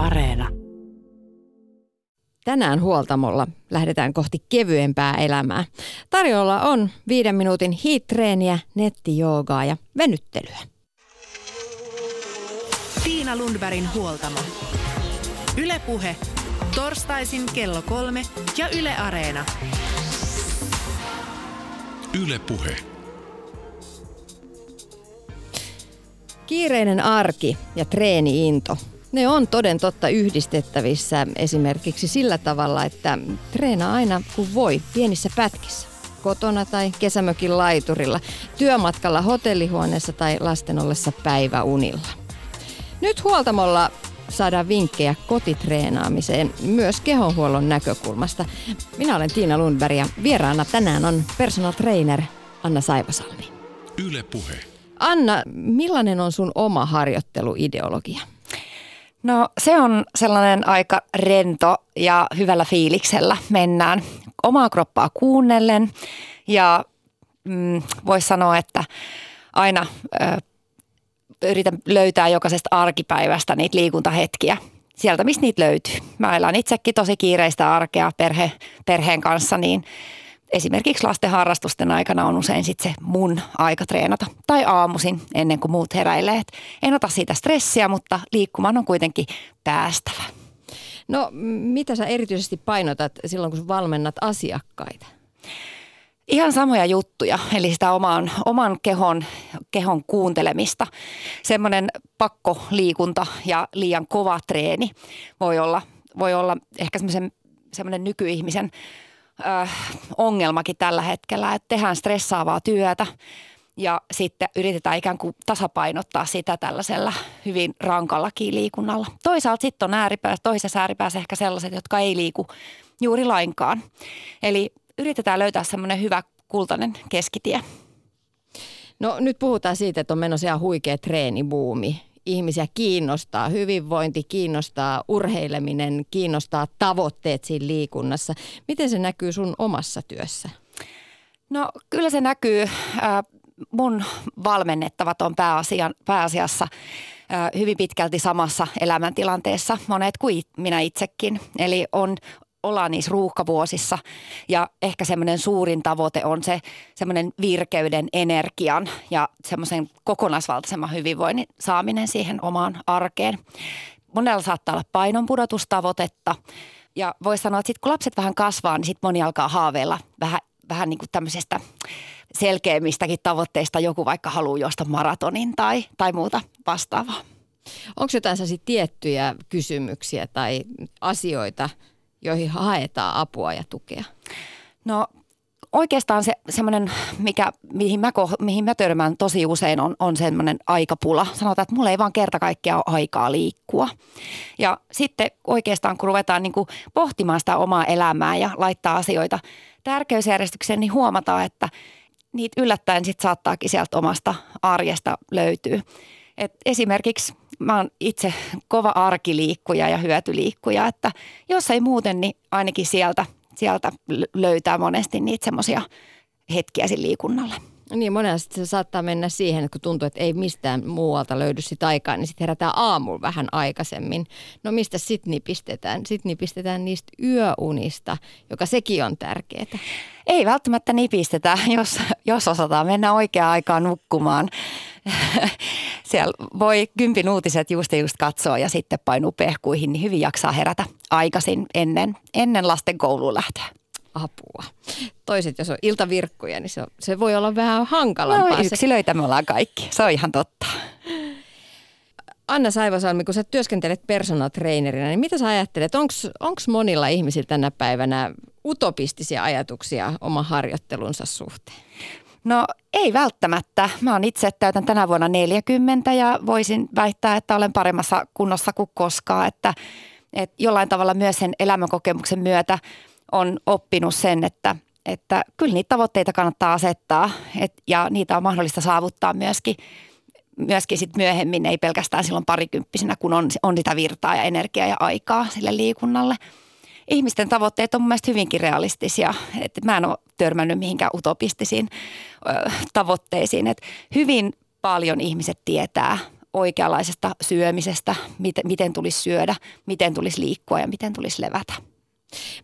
Areena. Tänään huoltamolla lähdetään kohti kevyempää elämää. Tarjolla on viiden minuutin hiittreeniä, nettijoogaa ja venyttelyä. Tiina Lundbergin huoltamo. Ylepuhe torstaisin kello kolme ja Yle Areena. Yle Puhe. Kiireinen arki ja treeniinto. Ne on toden totta yhdistettävissä esimerkiksi sillä tavalla, että treenaa aina kun voi pienissä pätkissä. Kotona tai kesämökin laiturilla, työmatkalla hotellihuoneessa tai lasten ollessa päiväunilla. Nyt huoltamolla saadaan vinkkejä kotitreenaamiseen myös kehonhuollon näkökulmasta. Minä olen Tiina Lundberg ja vieraana tänään on personal trainer Anna Saivasalmi. Yle Puhe. Anna, millainen on sun oma harjoitteluideologia? No se on sellainen aika rento ja hyvällä fiiliksellä mennään omaa kroppaa kuunnellen ja mm, voisi sanoa, että aina ö, yritän löytää jokaisesta arkipäivästä niitä liikuntahetkiä sieltä, mistä niitä löytyy. Mä elän itsekin tosi kiireistä arkea perhe, perheen kanssa, niin esimerkiksi lasten harrastusten aikana on usein sit se mun aika treenata. Tai aamuisin ennen kuin muut heräilee. Et en ota siitä stressiä, mutta liikkumaan on kuitenkin päästävä. No mitä sä erityisesti painotat silloin, kun valmennat asiakkaita? Ihan samoja juttuja, eli sitä oman, oman kehon, kehon kuuntelemista. Semmoinen pakkoliikunta ja liian kova treeni voi olla, voi olla ehkä semmoinen nykyihmisen äh, ongelmakin tällä hetkellä, että tehdään stressaavaa työtä ja sitten yritetään ikään kuin tasapainottaa sitä tällaisella hyvin rankalla liikunnalla. Toisaalta sitten on ääripäässä, toisessa ääripäässä ehkä sellaiset, jotka ei liiku juuri lainkaan. Eli yritetään löytää semmoinen hyvä kultainen keskitie. No nyt puhutaan siitä, että on menossa ihan huikea treenibuumi. Ihmisiä kiinnostaa hyvinvointi, kiinnostaa urheileminen, kiinnostaa tavoitteet siinä liikunnassa. Miten se näkyy sun omassa työssä? No kyllä se näkyy. Mun valmennettavat on pääasian, pääasiassa hyvin pitkälti samassa elämäntilanteessa, monet kuin minä itsekin. Eli on ollaan niissä ruuhkavuosissa ja ehkä semmoinen suurin tavoite on se semmoinen virkeyden, energian ja semmoisen kokonaisvaltaisemman hyvinvoinnin saaminen siihen omaan arkeen. Monella saattaa olla painonpudotustavoitetta ja voisi sanoa, että sitten kun lapset vähän kasvaa, niin sitten moni alkaa haaveilla vähän, vähän niin kuin tämmöisestä selkeämmistäkin tavoitteista. Joku vaikka haluaa juosta maratonin tai, tai muuta vastaavaa. Onko jotain tiettyjä kysymyksiä tai asioita, joihin haetaan apua ja tukea? No oikeastaan se semmoinen, mikä, mihin, mä, mihin mä törmään tosi usein on, on semmoinen aikapula. Sanotaan, että mulla ei vaan kerta kaikkiaan ole aikaa liikkua. Ja sitten oikeastaan kun ruvetaan niin kuin pohtimaan sitä omaa elämää ja laittaa asioita tärkeysjärjestykseen, niin huomataan, että niitä yllättäen sitten saattaakin sieltä omasta arjesta löytyy. Et esimerkiksi mä oon itse kova arkiliikkuja ja hyötyliikkuja, että jos ei muuten, niin ainakin sieltä, sieltä löytää monesti niitä semmoisia hetkiä siinä liikunnalla. Niin, monesti se saattaa mennä siihen, että kun tuntuu, että ei mistään muualta löydy sitä aikaa, niin sitten herätään aamulla vähän aikaisemmin. No mistä sitten nipistetään? Sitten nipistetään niistä yöunista, joka sekin on tärkeää. Ei välttämättä nipistetä, jos, jos osataan mennä oikeaan aikaan nukkumaan. Siellä voi kympin uutiset just just katsoa ja sitten painuu pehkuihin, niin hyvin jaksaa herätä aikaisin ennen, ennen lasten kouluun lähtöä apua. Toiset, jos on iltavirkkuja, niin se, se voi olla vähän hankalampaa. No, yksilöitä me ollaan kaikki, se on ihan totta. Anna Saivasalmi, kun sä työskentelet personal trainerina, niin mitä sä ajattelet, onko monilla ihmisillä tänä päivänä utopistisia ajatuksia oman harjoittelunsa suhteen? No ei välttämättä. Mä oon itse täytän tänä vuonna 40 ja voisin väittää, että olen paremmassa kunnossa kuin koskaan. Että, että jollain tavalla myös sen elämänkokemuksen myötä on oppinut sen, että, että kyllä niitä tavoitteita kannattaa asettaa et, ja niitä on mahdollista saavuttaa myöskin, myöskin sit myöhemmin, ei pelkästään silloin parikymppisenä, kun on, on sitä virtaa ja energiaa ja aikaa sille liikunnalle. Ihmisten tavoitteet on mun mielestä hyvinkin realistisia. Et mä en ole törmännyt mihinkään utopistisiin ö, tavoitteisiin. Et hyvin paljon ihmiset tietää oikeanlaisesta syömisestä, miten, miten tulisi syödä, miten tulisi liikkua ja miten tulisi levätä.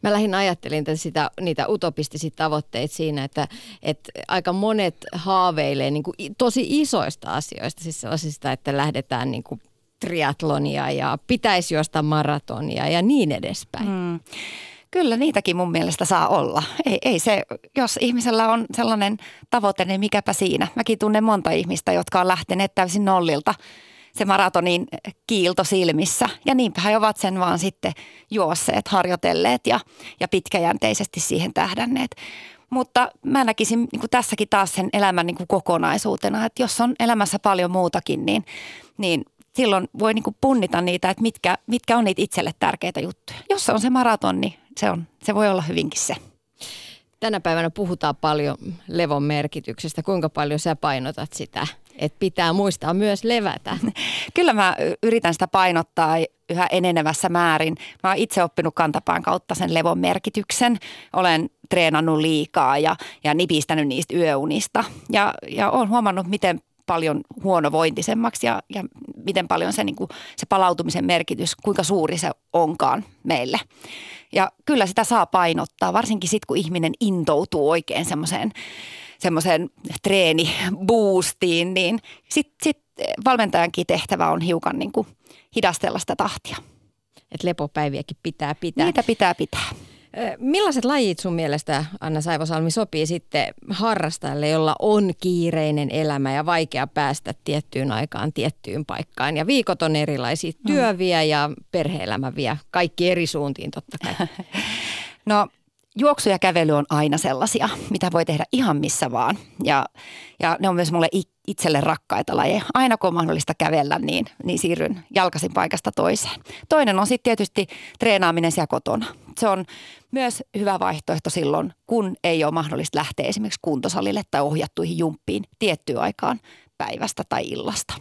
Mä lähdin ajattelin sitä, niitä utopistisia tavoitteita siinä, että, että aika monet haaveilee niin kuin tosi isoista asioista, siis sellaisista, että lähdetään niin kuin triatlonia ja pitäisi juosta maratonia ja niin edespäin. Mm. Kyllä niitäkin mun mielestä saa olla. Ei, ei se, jos ihmisellä on sellainen tavoite, niin mikäpä siinä. Mäkin tunnen monta ihmistä, jotka on lähteneet täysin nollilta se maratonin kiilto silmissä. Ja niinpä he ovat sen vaan sitten juosseet, harjoitelleet ja, ja pitkäjänteisesti siihen tähdänneet. Mutta mä näkisin niin kuin tässäkin taas sen elämän niin kuin kokonaisuutena, että jos on elämässä paljon muutakin, niin, niin silloin voi niin kuin punnita niitä, että mitkä, mitkä on niitä itselle tärkeitä juttuja. Jos se on se maraton, niin se, on, se voi olla hyvinkin se. Tänä päivänä puhutaan paljon levon merkityksestä. Kuinka paljon sä painotat sitä, että pitää muistaa myös levätä? Kyllä mä yritän sitä painottaa yhä enenevässä määrin. Mä oon itse oppinut kantapään kautta sen levon merkityksen. Olen treenannut liikaa ja, ja nipistänyt niistä yöunista. Ja, ja olen huomannut, miten paljon huonovointisemmaksi ja, ja miten paljon se, niin kuin, se palautumisen merkitys, kuinka suuri se onkaan meille. Ja kyllä sitä saa painottaa, varsinkin sitten kun ihminen intoutuu oikein semmoiseen semmoiseen treeniboostiin, niin sitten sit valmentajankin tehtävä on hiukan niin kuin hidastella sitä tahtia. Et lepopäiviäkin pitää pitää. Niitä pitää pitää. Millaiset lajit sun mielestä, Anna Saivosalmi, sopii sitten harrastajalle, jolla on kiireinen elämä ja vaikea päästä tiettyyn aikaan tiettyyn paikkaan? Ja viikot on erilaisia, mm. työ vie ja perhe-elämä vie, kaikki eri suuntiin totta kai. No juoksu ja kävely on aina sellaisia, mitä voi tehdä ihan missä vaan. Ja, ja ne on myös mulle itselle rakkaita lajeja. Aina kun on mahdollista kävellä, niin, niin siirryn jalkasin paikasta toiseen. Toinen on sitten tietysti treenaaminen siellä kotona. Se on myös hyvä vaihtoehto silloin, kun ei ole mahdollista lähteä esimerkiksi kuntosalille tai ohjattuihin jumppiin tiettyyn aikaan päivästä tai illasta.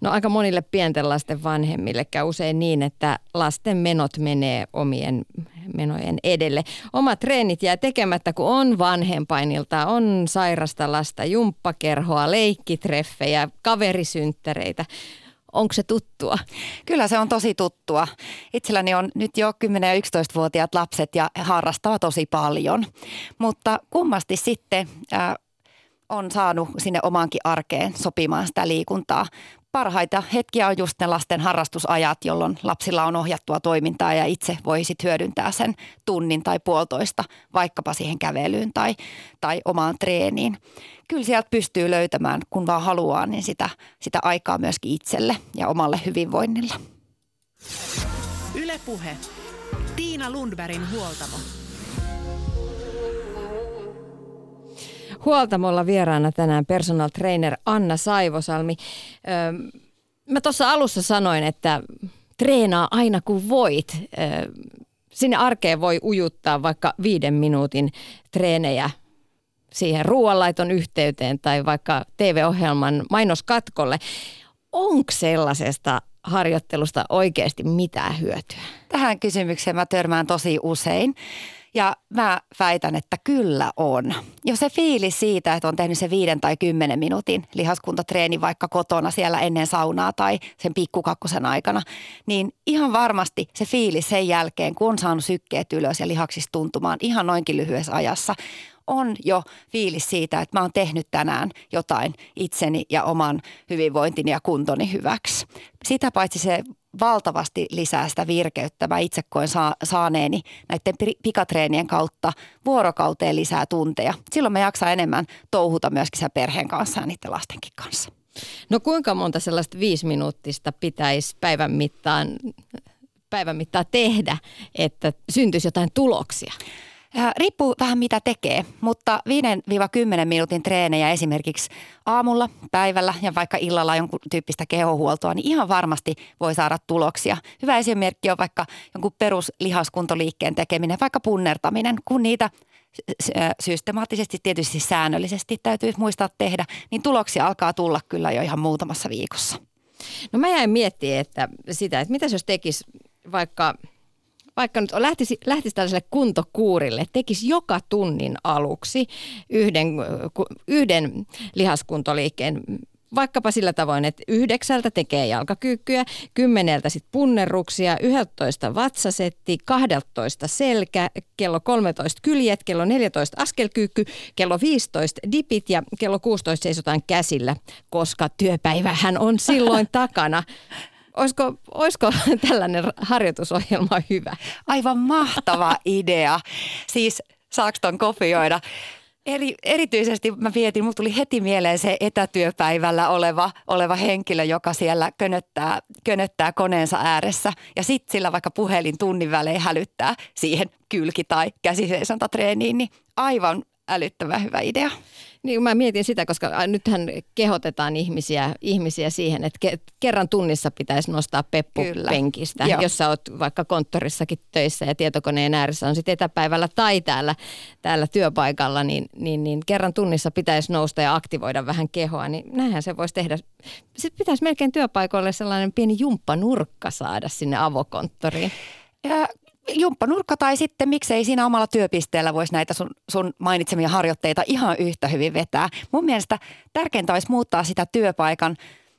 No aika monille pienten lasten vanhemmille käy usein niin, että lasten menot menee omien menojen edelle. Omat treenit jää tekemättä, kun on vanhempainilta, on sairasta lasta, jumppakerhoa, leikkitreffejä, kaverisynttäreitä. Onko se tuttua? Kyllä se on tosi tuttua. Itselläni on nyt jo 10- ja 11-vuotiaat lapset ja harrastavat tosi paljon. Mutta kummasti sitten äh, on saanut sinne omaankin arkeen sopimaan sitä liikuntaa. Parhaita hetkiä on just ne lasten harrastusajat, jolloin lapsilla on ohjattua toimintaa ja itse voi sitten hyödyntää sen tunnin tai puolitoista vaikkapa siihen kävelyyn tai, tai omaan treeniin. Kyllä sieltä pystyy löytämään, kun vaan haluaa, niin sitä, sitä aikaa myöskin itselle ja omalle hyvinvoinnille. Ylepuhe. Tiina Lundbergin huoltamo. Huoltamolla vieraana tänään personal trainer Anna Saivosalmi. mä tuossa alussa sanoin, että treenaa aina kun voit. sinne arkeen voi ujuttaa vaikka viiden minuutin treenejä siihen ruoanlaiton yhteyteen tai vaikka TV-ohjelman mainoskatkolle. Onko sellaisesta harjoittelusta oikeasti mitään hyötyä? Tähän kysymykseen mä törmään tosi usein. Ja mä väitän, että kyllä on. Jo se fiilis siitä, että on tehnyt se viiden tai kymmenen minuutin lihaskuntatreeni vaikka kotona siellä ennen saunaa tai sen pikkukakkosen aikana, niin ihan varmasti se fiilis sen jälkeen, kun on saanut sykkeet ylös ja lihaksista tuntumaan ihan noinkin lyhyessä ajassa, on jo fiilis siitä, että mä oon tehnyt tänään jotain itseni ja oman hyvinvointini ja kuntoni hyväksi. Sitä paitsi se valtavasti lisää sitä virkeyttä. Mä itse koen saa, saaneeni näiden pikatreenien kautta vuorokauteen lisää tunteja. Silloin me jaksaa enemmän touhuta myöskin sen perheen kanssa ja niiden lastenkin kanssa. No kuinka monta sellaista viisi minuuttista pitäisi päivän mittaan, päivän mittaan tehdä, että syntyisi jotain tuloksia? Riippuu vähän mitä tekee, mutta 5-10 minuutin treenejä esimerkiksi aamulla, päivällä ja vaikka illalla jonkun tyyppistä kehohuoltoa, niin ihan varmasti voi saada tuloksia. Hyvä esimerkki on vaikka jonkun peruslihaskuntoliikkeen tekeminen, vaikka punnertaminen, kun niitä systemaattisesti, tietysti säännöllisesti täytyy muistaa tehdä, niin tuloksia alkaa tulla kyllä jo ihan muutamassa viikossa. No mä jäin miettimään että sitä, että mitä jos tekisi vaikka – vaikka nyt lähtisi, lähtisi tällaiselle kuntokuurille, tekisi joka tunnin aluksi yhden, yhden lihaskuntoliikkeen vaikkapa sillä tavoin, että yhdeksältä tekee jalkakyykkyjä, kymmeneltä sitten punnerruksia, yhdeltoista vatsasetti, kahdeltoista selkä, kello 13 kyljet, kello 14 askelkyykky, kello 15 dipit ja kello 16 seisotaan käsillä, koska työpäivähän on silloin takana. Olisiko, olisiko tällainen harjoitusohjelma hyvä? Aivan mahtava idea. Siis saako ton kopioida? Eri, erityisesti mä vietin, mulla tuli heti mieleen se etätyöpäivällä oleva, oleva henkilö, joka siellä könöttää, könöttää koneensa ääressä ja sitten sillä vaikka puhelin tunnin välein hälyttää siihen kylki- tai käsiseisontatreeniin, niin aivan älyttömän hyvä idea. Niin mä mietin sitä, koska nythän kehotetaan ihmisiä, ihmisiä siihen, että ke, kerran tunnissa pitäisi nostaa peppu Kyllä. penkistä. Joo. Jos sä oot vaikka konttorissakin töissä ja tietokoneen ääressä on sitten etäpäivällä tai täällä, täällä työpaikalla, niin, niin, niin kerran tunnissa pitäisi nousta ja aktivoida vähän kehoa. Niin näinhän se voisi tehdä. Sitten pitäisi melkein työpaikoille sellainen pieni jumppanurkka saada sinne avokonttoriin. Ja jumppanurkka tai sitten miksei siinä omalla työpisteellä voisi näitä sun, sun mainitsemia harjoitteita ihan yhtä hyvin vetää. Mun mielestä tärkeintä olisi muuttaa sitä työpaikan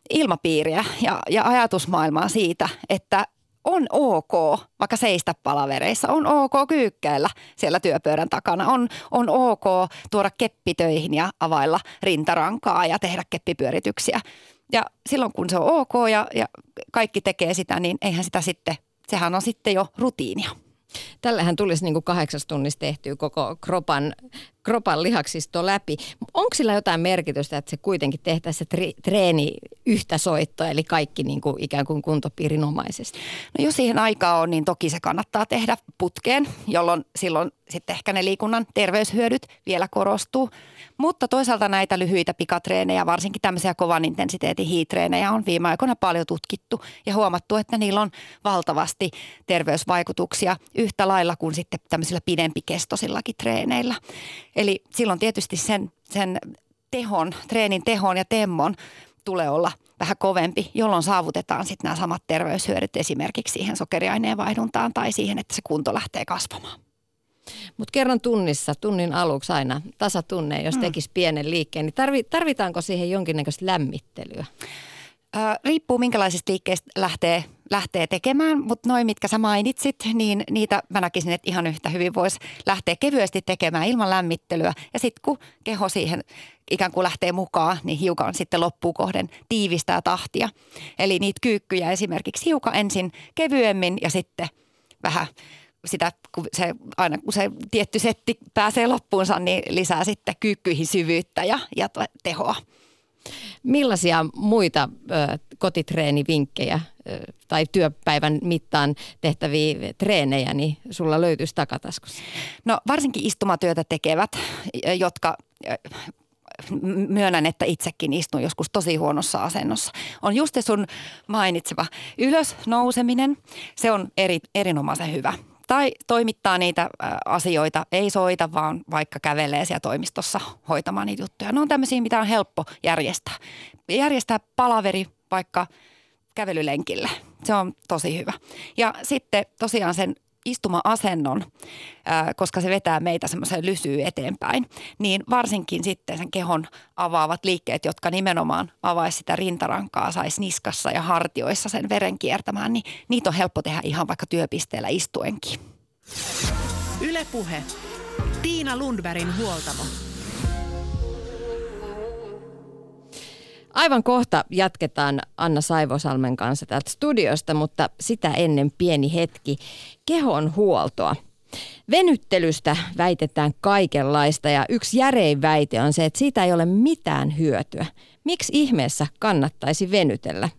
ilmapiiriä ja, ja ajatusmaailmaa siitä, että on ok vaikka seistä palavereissa, on ok kyykkäillä siellä työpöydän takana, on, on ok tuoda keppitöihin ja availla rintarankaa ja tehdä keppipyörityksiä. Ja silloin kun se on ok ja, ja kaikki tekee sitä, niin eihän sitä sitten sehän on sitten jo rutiinia. Tällähän tulisi niin kuin kahdeksas tunnissa tehtyä koko kropan, kropan lihaksisto läpi. Onko sillä jotain merkitystä, että se kuitenkin tehtäisiin se treeni yhtä soittoa, eli kaikki niin kuin ikään kuin kuntopiirinomaisesti? No jos siihen aikaa on, niin toki se kannattaa tehdä putkeen, jolloin silloin sitten ehkä ne liikunnan terveyshyödyt vielä korostuu. Mutta toisaalta näitä lyhyitä pikatreenejä, varsinkin tämmöisiä kovan intensiteetin hiitreenejä on viime aikoina paljon tutkittu ja huomattu, että niillä on valtavasti terveysvaikutuksia yhtä lailla kuin sitten tämmöisillä pidempikestoisillakin treeneillä. Eli silloin tietysti sen, sen tehon, treenin tehon ja temmon tulee olla vähän kovempi, jolloin saavutetaan sitten nämä samat terveyshyödyt esimerkiksi siihen sokeriaineen vaihduntaan tai siihen, että se kunto lähtee kasvamaan. Mutta kerran tunnissa, tunnin aluksi aina tasatunne, jos mm. tekisi pienen liikkeen, niin tarvitaanko siihen jonkinnäköistä lämmittelyä? Riippuu minkälaisista liikkeistä lähtee, lähtee tekemään, mutta noin mitkä sä mainitsit, niin niitä mä näkisin, että ihan yhtä hyvin voisi lähteä kevyesti tekemään ilman lämmittelyä. Ja sitten kun keho siihen ikään kuin lähtee mukaan, niin hiukan sitten loppuun kohden tiivistää tahtia. Eli niitä kyykkyjä esimerkiksi hiukan ensin kevyemmin ja sitten vähän sitä, kun se, aina kun se tietty setti pääsee loppuunsa, niin lisää sitten kyykkyihin syvyyttä ja, ja tehoa. Millaisia muita ö, kotitreenivinkkejä ö, tai työpäivän mittaan tehtäviä treenejä niin sulla löytyisi takataskussa? No varsinkin istumatyötä tekevät, jotka myönnän, että itsekin istun joskus tosi huonossa asennossa. On just sun mainitseva ylös nouseminen. Se on eri, erinomaisen hyvä tai toimittaa niitä asioita, ei soita, vaan vaikka kävelee siellä toimistossa hoitamaan niitä juttuja. Ne on tämmöisiä, mitä on helppo järjestää. Järjestää palaveri vaikka kävelylenkille. Se on tosi hyvä. Ja sitten tosiaan sen istuma-asennon, koska se vetää meitä semmoiseen lysyyn eteenpäin, niin varsinkin sitten sen kehon avaavat liikkeet, jotka nimenomaan avaisi sitä rintarankaa, saisi niskassa ja hartioissa sen veren kiertämään, niin niitä on helppo tehdä ihan vaikka työpisteellä istuenkin. Ylepuhe. Tiina Lundbergin huoltamo. Aivan kohta jatketaan Anna Saivosalmen kanssa täältä studiosta, mutta sitä ennen pieni hetki kehon huoltoa. Venyttelystä väitetään kaikenlaista ja yksi järein väite on se, että siitä ei ole mitään hyötyä. Miksi ihmeessä kannattaisi venytellä?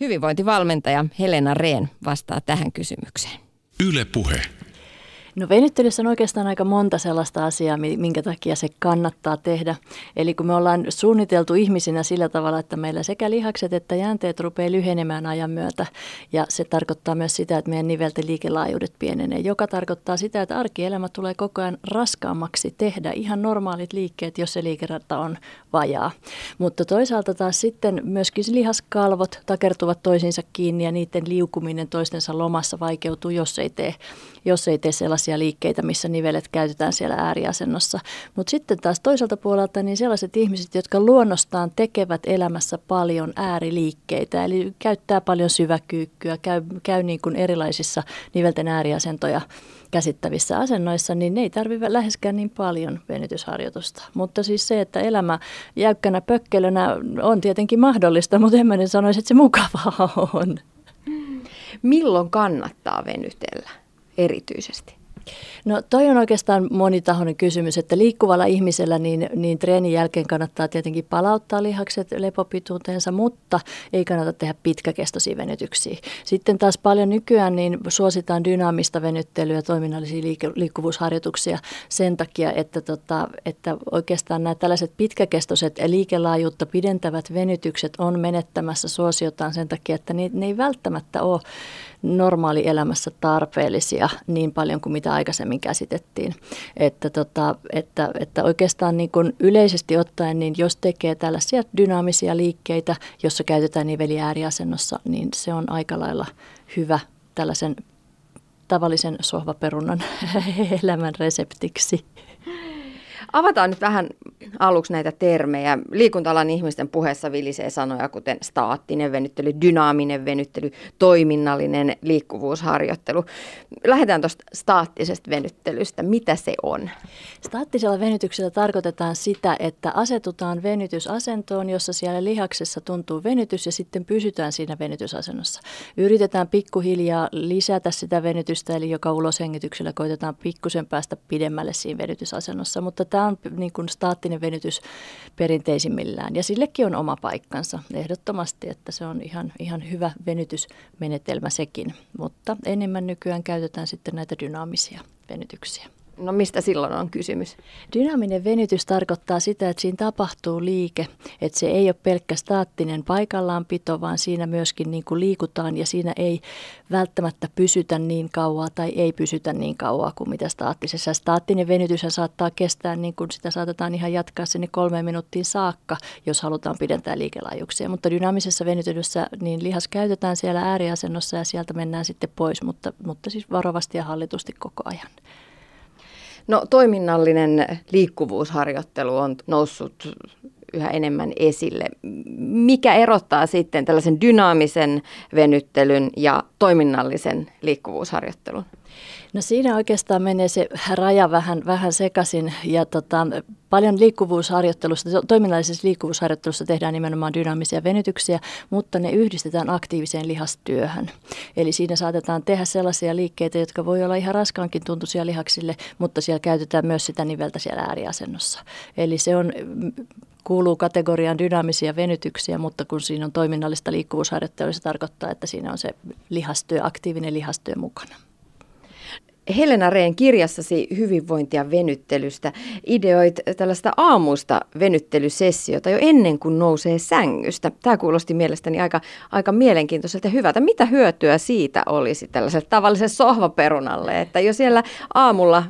Hyvinvointivalmentaja Helena Rehn vastaa tähän kysymykseen. Yle Puhe. No venyttelyssä on oikeastaan aika monta sellaista asiaa, minkä takia se kannattaa tehdä. Eli kun me ollaan suunniteltu ihmisinä sillä tavalla, että meillä sekä lihakset että jänteet rupeaa lyhenemään ajan myötä. Ja se tarkoittaa myös sitä, että meidän nivelten liikelaajuudet pienenee, joka tarkoittaa sitä, että arkielämä tulee koko ajan raskaammaksi tehdä ihan normaalit liikkeet, jos se liikerata on vajaa. Mutta toisaalta taas sitten myöskin lihaskalvot takertuvat toisiinsa kiinni ja niiden liukuminen toistensa lomassa vaikeutuu, jos ei tee, jos ei tee sellaisia sellaisia liikkeitä, missä nivelet käytetään siellä ääriasennossa. Mutta sitten taas toiselta puolelta niin sellaiset ihmiset, jotka luonnostaan tekevät elämässä paljon ääriliikkeitä, eli käyttää paljon syväkyykkyä, käy, käy niin kuin erilaisissa nivelten ääriasentoja käsittävissä asennoissa, niin ne ei tarvitse läheskään niin paljon venytysharjoitusta. Mutta siis se, että elämä jäykkänä pökkelönä on tietenkin mahdollista, mutta en mä nyt sanoisi, että se mukavaa on. Milloin kannattaa venytellä erityisesti? No toi on oikeastaan monitahoinen kysymys, että liikkuvalla ihmisellä niin, niin treenin jälkeen kannattaa tietenkin palauttaa lihakset lepopituuteensa, mutta ei kannata tehdä pitkäkestoisia venytyksiä. Sitten taas paljon nykyään niin suositaan dynaamista venyttelyä, toiminnallisia liike- liikkuvuusharjoituksia sen takia, että, tota, että oikeastaan nämä tällaiset pitkäkestoiset liikelaajuutta pidentävät venytykset on menettämässä suosiotaan sen takia, että ne, ne ei välttämättä ole normaalielämässä tarpeellisia niin paljon kuin mitä aikaisemmin käsitettiin. Että, tota, että, että oikeastaan niin kuin yleisesti ottaen, niin jos tekee tällaisia dynaamisia liikkeitä, jossa käytetään niveliä ääriasennossa, niin se on aika lailla hyvä tällaisen tavallisen sohvaperunan elämän reseptiksi. Avataan nyt vähän aluksi näitä termejä. Liikuntalan ihmisten puheessa vilisee sanoja kuten staattinen venyttely, dynaaminen venyttely, toiminnallinen liikkuvuusharjoittelu. Lähdetään tuosta staattisesta venyttelystä. Mitä se on? Staattisella venytyksellä tarkoitetaan sitä, että asetutaan venytysasentoon, jossa siellä lihaksessa tuntuu venytys ja sitten pysytään siinä venytysasennossa. Yritetään pikkuhiljaa lisätä sitä venytystä, eli joka uloshengityksellä koitetaan pikkusen päästä pidemmälle siinä venytysasennossa, mutta tämä on niin kuin staattinen venytys perinteisimmillään ja sillekin on oma paikkansa ehdottomasti, että se on ihan, ihan hyvä venytysmenetelmä sekin, mutta enemmän nykyään käytetään sitten näitä dynaamisia venytyksiä. No mistä silloin on kysymys? Dynaaminen venytys tarkoittaa sitä, että siinä tapahtuu liike, että se ei ole pelkkä staattinen paikallaanpito, vaan siinä myöskin niin kuin liikutaan ja siinä ei välttämättä pysytä niin kauaa tai ei pysytä niin kauaa kuin mitä staattisessa. Staattinen venytys saattaa kestää, niin kuin sitä saatetaan ihan jatkaa sinne kolmeen minuuttiin saakka, jos halutaan pidentää liikelaajuuksia. Mutta dynaamisessa venytyksessä niin lihas käytetään siellä ääriasennossa ja sieltä mennään sitten pois, mutta, mutta siis varovasti ja hallitusti koko ajan. No toiminnallinen liikkuvuusharjoittelu on noussut yhä enemmän esille. Mikä erottaa sitten tällaisen dynaamisen venyttelyn ja toiminnallisen liikkuvuusharjoittelun? No siinä oikeastaan menee se raja vähän, vähän sekaisin ja tota, paljon liikkuvuusharjoittelusta, toiminnallisessa liikkuvuusharjoittelussa tehdään nimenomaan dynaamisia venytyksiä, mutta ne yhdistetään aktiiviseen lihastyöhön. Eli siinä saatetaan tehdä sellaisia liikkeitä, jotka voi olla ihan raskaankin tuntuisia lihaksille, mutta siellä käytetään myös sitä niveltä siellä ääriasennossa. Eli se on kuuluu kategoriaan dynaamisia venytyksiä, mutta kun siinä on toiminnallista liikkuvuusharjoittelua, se tarkoittaa, että siinä on se lihastyö, aktiivinen lihastyö mukana. Helena Rehn kirjassasi hyvinvointia venyttelystä ideoit tällaista aamuista venyttelysessiota jo ennen kuin nousee sängystä. Tämä kuulosti mielestäni aika, aika mielenkiintoiselta ja hyvältä. Mitä hyötyä siitä olisi tällaiselle tavalliselle sohvaperunalle, että jo siellä aamulla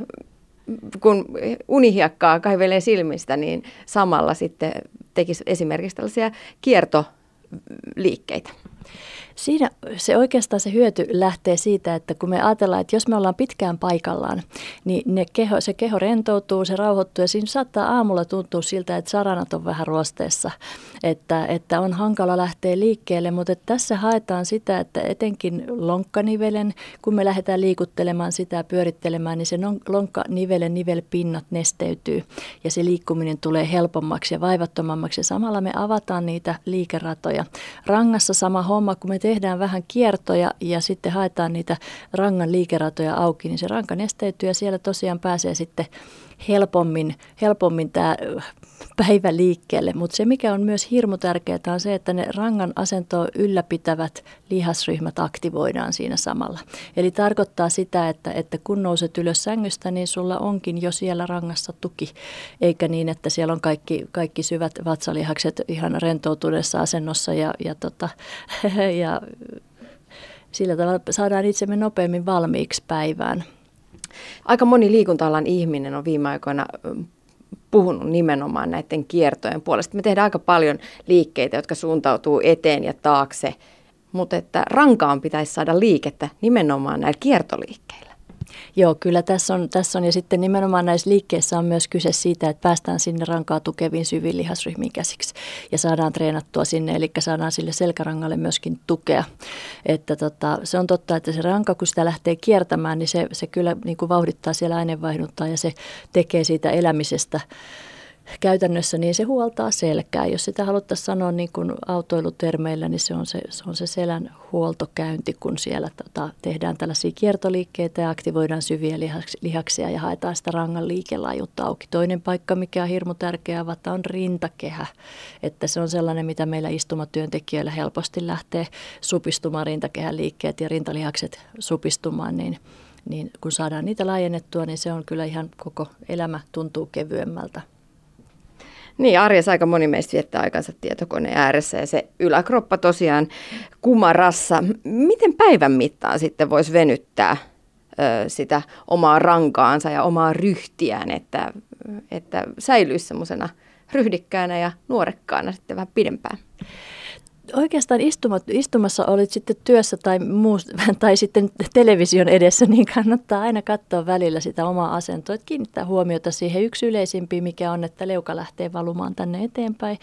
kun unihiakkaa kaivelee silmistä, niin samalla sitten tekisi esimerkiksi tällaisia kiertoliikkeitä. Siinä se oikeastaan se hyöty lähtee siitä, että kun me ajatellaan, että jos me ollaan pitkään paikallaan, niin ne keho, se keho rentoutuu, se rauhoittuu ja siinä saattaa aamulla tuntua siltä, että saranat on vähän ruosteessa, että, että on hankala lähteä liikkeelle, mutta tässä haetaan sitä, että etenkin lonkkanivelen, kun me lähdetään liikuttelemaan sitä pyörittelemään, niin se lonkkanivelen nivelpinnat nesteytyy ja se liikkuminen tulee helpommaksi ja vaivattomammaksi ja samalla me avataan niitä liikeratoja. Rangassa sama homma, kun me tehdään vähän kiertoja ja sitten haetaan niitä rangan liikeratoja auki, niin se ranka nesteytyy ja siellä tosiaan pääsee sitten helpommin, helpommin tämä päivä liikkeelle. Mutta se, mikä on myös hirmu tärkeää, on se, että ne rangan asentoa ylläpitävät lihasryhmät aktivoidaan siinä samalla. Eli tarkoittaa sitä, että, että kun nouset ylös sängystä, niin sulla onkin jo siellä rangassa tuki, eikä niin, että siellä on kaikki, kaikki syvät vatsalihakset ihan rentoutuneessa asennossa ja, ja, tota, ja sillä tavalla saadaan itsemme nopeammin valmiiksi päivään. Aika moni liikunta-alan ihminen on viime aikoina puhunut nimenomaan näiden kiertojen puolesta. Me tehdään aika paljon liikkeitä, jotka suuntautuu eteen ja taakse, mutta että rankaan pitäisi saada liikettä nimenomaan näillä kiertoliikkeillä. Joo, kyllä tässä on, tässä on. Ja sitten nimenomaan näissä liikkeissä on myös kyse siitä, että päästään sinne rankaa tukeviin syviin lihasryhmiin käsiksi ja saadaan treenattua sinne, eli saadaan sille selkärangalle myöskin tukea. Että tota, se on totta, että se ranka, kun sitä lähtee kiertämään, niin se, se kyllä niin kuin vauhdittaa siellä aineenvaihduntaa ja se tekee siitä elämisestä käytännössä niin se huoltaa selkää. Jos sitä haluttaisiin sanoa niin kuin autoilutermeillä, niin se on se, se on se selän huoltokäynti, kun siellä tota, tehdään tällaisia kiertoliikkeitä ja aktivoidaan syviä lihaksia ja haetaan sitä rangan liikelaajuutta auki. Toinen paikka, mikä on hirmu tärkeää avata, on rintakehä. Että se on sellainen, mitä meillä istumatyöntekijöillä helposti lähtee supistumaan rintakehän liikkeet ja rintalihakset supistumaan, niin niin kun saadaan niitä laajennettua, niin se on kyllä ihan koko elämä tuntuu kevyemmältä. Niin, arjessa aika moni meistä viettää aikansa tietokoneen ääressä ja se yläkroppa tosiaan kumarassa. Miten päivän mittaan sitten voisi venyttää ö, sitä omaa rankaansa ja omaa ryhtiään, että, että säilyisi semmoisena ryhdikkäänä ja nuorekkaana sitten vähän pidempään? Oikeastaan istumat, istumassa olit sitten työssä tai, muu, tai sitten television edessä, niin kannattaa aina katsoa välillä sitä omaa asentoa, että kiinnittää huomiota siihen yksi yleisimpi, mikä on, että leuka lähtee valumaan tänne eteenpäin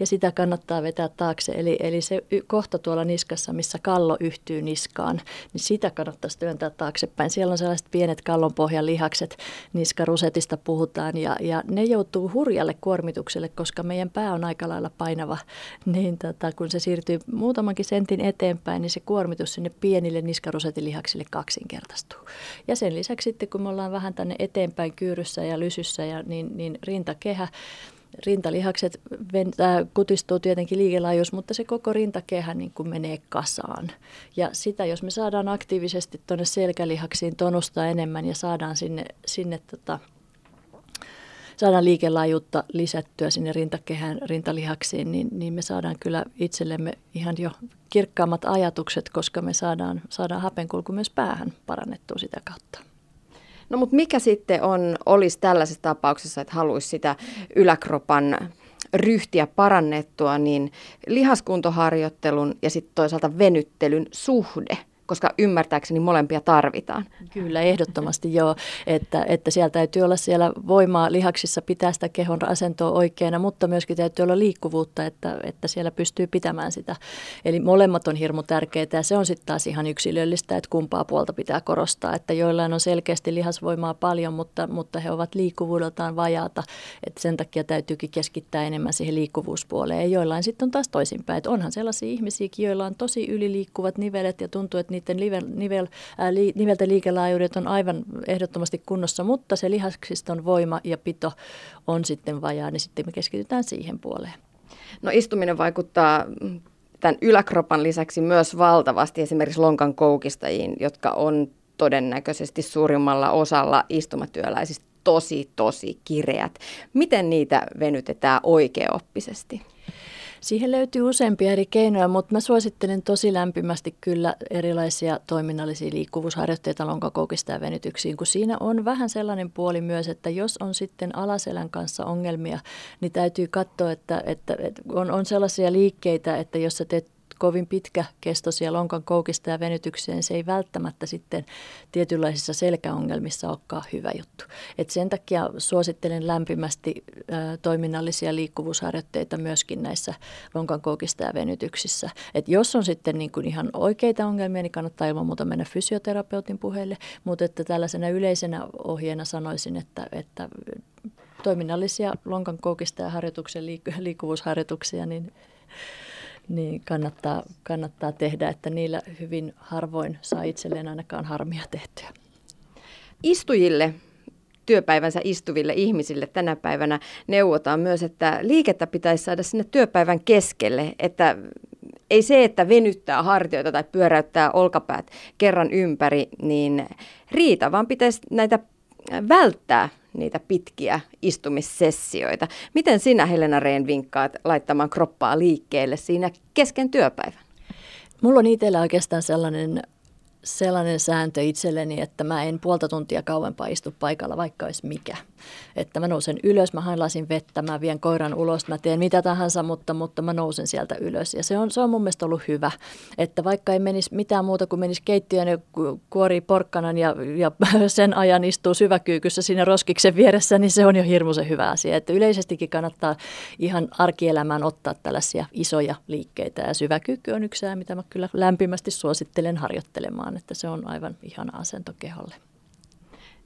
ja sitä kannattaa vetää taakse. Eli, eli se kohta tuolla niskassa, missä kallo yhtyy niskaan, niin sitä kannattaisi työntää taaksepäin. Siellä on sellaiset pienet kallonpohjan lihakset, niskarusetista puhutaan ja, ja ne joutuu hurjalle kuormitukselle, koska meidän pää on aika lailla painava, niin tota, kun se siirtyy muutamankin sentin eteenpäin, niin se kuormitus sinne pienille niskarosetilihaksille kaksinkertaistuu. Ja sen lisäksi sitten, kun me ollaan vähän tänne eteenpäin kyyryssä ja lysyssä, ja niin, niin rintakehä, rintalihakset ventää, kutistuu tietenkin liikelaajuus, mutta se koko rintakehä niin kuin menee kasaan. Ja sitä, jos me saadaan aktiivisesti tuonne selkälihaksiin tonusta enemmän ja saadaan sinne, sinne tota, saadaan liikelaajuutta lisättyä sinne rintakehän, rintalihaksiin, niin, niin me saadaan kyllä itsellemme ihan jo kirkkaammat ajatukset, koska me saadaan, saadaan hapenkulku myös päähän parannettua sitä kautta. No mutta mikä sitten on, olisi tällaisessa tapauksessa, että haluaisi sitä yläkropan ryhtiä parannettua, niin lihaskuntoharjoittelun ja sitten toisaalta venyttelyn suhde – koska ymmärtääkseni molempia tarvitaan. Kyllä, ehdottomasti joo, että, että siellä täytyy olla siellä voimaa lihaksissa pitää sitä kehon asentoa oikeana, mutta myöskin täytyy olla liikkuvuutta, että, että siellä pystyy pitämään sitä. Eli molemmat on hirmu tärkeitä ja se on sitten taas ihan yksilöllistä, että kumpaa puolta pitää korostaa, että joillain on selkeästi lihasvoimaa paljon, mutta, mutta he ovat liikkuvuudeltaan vajaata, että sen takia täytyykin keskittää enemmän siihen liikkuvuuspuoleen ja joillain sitten on taas toisinpäin, että onhan sellaisia ihmisiäkin, joilla on tosi yliliikkuvat nivelet ja tuntuu, että niiden nivel, nivel, ää, li, nivelten liikelaajuudet on aivan ehdottomasti kunnossa, mutta se lihaksiston voima ja pito on sitten vajaa, niin sitten me keskitytään siihen puoleen. No istuminen vaikuttaa tämän yläkropan lisäksi myös valtavasti esimerkiksi lonkan koukistajiin, jotka on todennäköisesti suurimmalla osalla istumatyöläisistä tosi, tosi kireät. Miten niitä venytetään oikeaoppisesti? Siihen löytyy useampia eri keinoja, mutta mä suosittelen tosi lämpimästi kyllä erilaisia toiminnallisia liikkuvuusharjoitteita lonkakoukista ja venytyksiin, kun siinä on vähän sellainen puoli myös, että jos on sitten alaselän kanssa ongelmia, niin täytyy katsoa, että, että, että on, on sellaisia liikkeitä, että jos sä teet kovin pitkä kestoisia lonkan koukista ja venytykseen, se ei välttämättä sitten tietynlaisissa selkäongelmissa olekaan hyvä juttu. Et sen takia suosittelen lämpimästi ä, toiminnallisia liikkuvuusharjoitteita myöskin näissä lonkan koukista ja venytyksissä. Et jos on sitten niin kuin ihan oikeita ongelmia, niin kannattaa ilman muuta mennä fysioterapeutin puheelle, mutta että tällaisena yleisenä ohjeena sanoisin, että, että toiminnallisia lonkan koukista ja harjoituksen liikkuvuusharjoituksia, niin niin kannattaa, kannattaa tehdä, että niillä hyvin harvoin saa itselleen ainakaan harmia tehtyä. Istujille työpäivänsä istuville ihmisille tänä päivänä neuvotaan myös, että liikettä pitäisi saada sinne työpäivän keskelle, että ei se, että venyttää hartioita tai pyöräyttää olkapäät kerran ympäri, niin riitä, vaan pitäisi näitä välttää niitä pitkiä istumissessioita. Miten sinä Helena Rehn vinkkaat laittamaan kroppaa liikkeelle siinä kesken työpäivän? Mulla on itsellä oikeastaan sellainen sellainen sääntö itselleni, että mä en puolta tuntia kauempaa istu paikalla, vaikka olisi mikä. Että mä nousen ylös, mä lasin vettä, mä vien koiran ulos, mä teen mitä tahansa, mutta, mutta mä nousen sieltä ylös. Ja se on, se on mun mielestä ollut hyvä, että vaikka ei menisi mitään muuta kuin menisi keittiöön ja kuori porkkanan ja, ja sen ajan istuu syväkyykyssä siinä roskiksen vieressä, niin se on jo hirmuisen hyvä asia. Että yleisestikin kannattaa ihan arkielämään ottaa tällaisia isoja liikkeitä ja syväkyykky on yksi mitä mä kyllä lämpimästi suosittelen harjoittelemaan, että se on aivan ihana asento keholle.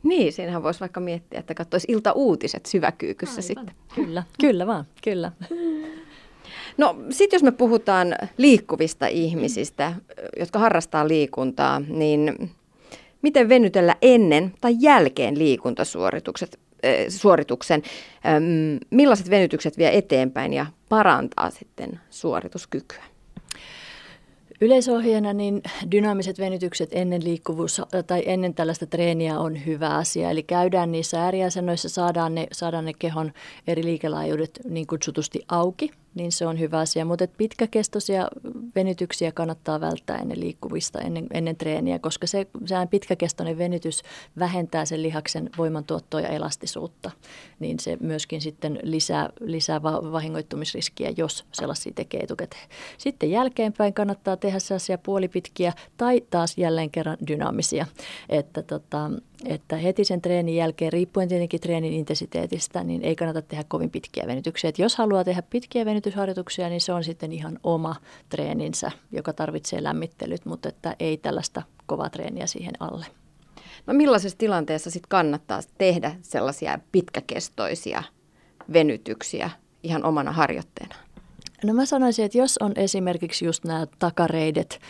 Niin, siinähän voisi vaikka miettiä, että katsoisi ilta-uutiset syväkyykyssä Aivan. sitten. Kyllä, kyllä vaan, kyllä. No sitten jos me puhutaan liikkuvista ihmisistä, jotka harrastaa liikuntaa, niin miten venytellä ennen tai jälkeen liikuntasuoritukset, äh, suorituksen? Ähm, millaiset venytykset vie eteenpäin ja parantaa sitten suorituskykyä? Yleisohjeena niin dynaamiset venytykset ennen liikkuvuus tai ennen tällaista treeniä on hyvä asia. Eli käydään niissä ääriasennoissa, saadaan ne, saadaan ne kehon eri liikelaajuudet niin kutsutusti auki niin se on hyvä asia. Mutta pitkäkestoisia venytyksiä kannattaa välttää ennen liikkuvista, ennen, ennen treeniä, koska se, se pitkäkestoinen venytys vähentää sen lihaksen voimantuottoa ja elastisuutta. Niin se myöskin sitten lisää, lisää vahingoittumisriskiä, jos sellaisia tekee etukäteen. Sitten jälkeenpäin kannattaa tehdä sellaisia puolipitkiä tai taas jälleen kerran dynaamisia. Että tota, että heti sen treenin jälkeen, riippuen tietenkin treenin intensiteetistä, niin ei kannata tehdä kovin pitkiä venytyksiä. Et jos haluaa tehdä pitkiä venytysharjoituksia, niin se on sitten ihan oma treeninsä, joka tarvitsee lämmittelyt, mutta että ei tällaista kovaa treeniä siihen alle. No millaisessa tilanteessa sitten kannattaa tehdä sellaisia pitkäkestoisia venytyksiä ihan omana harjoitteena? No mä sanoisin, että jos on esimerkiksi just nämä takareidet,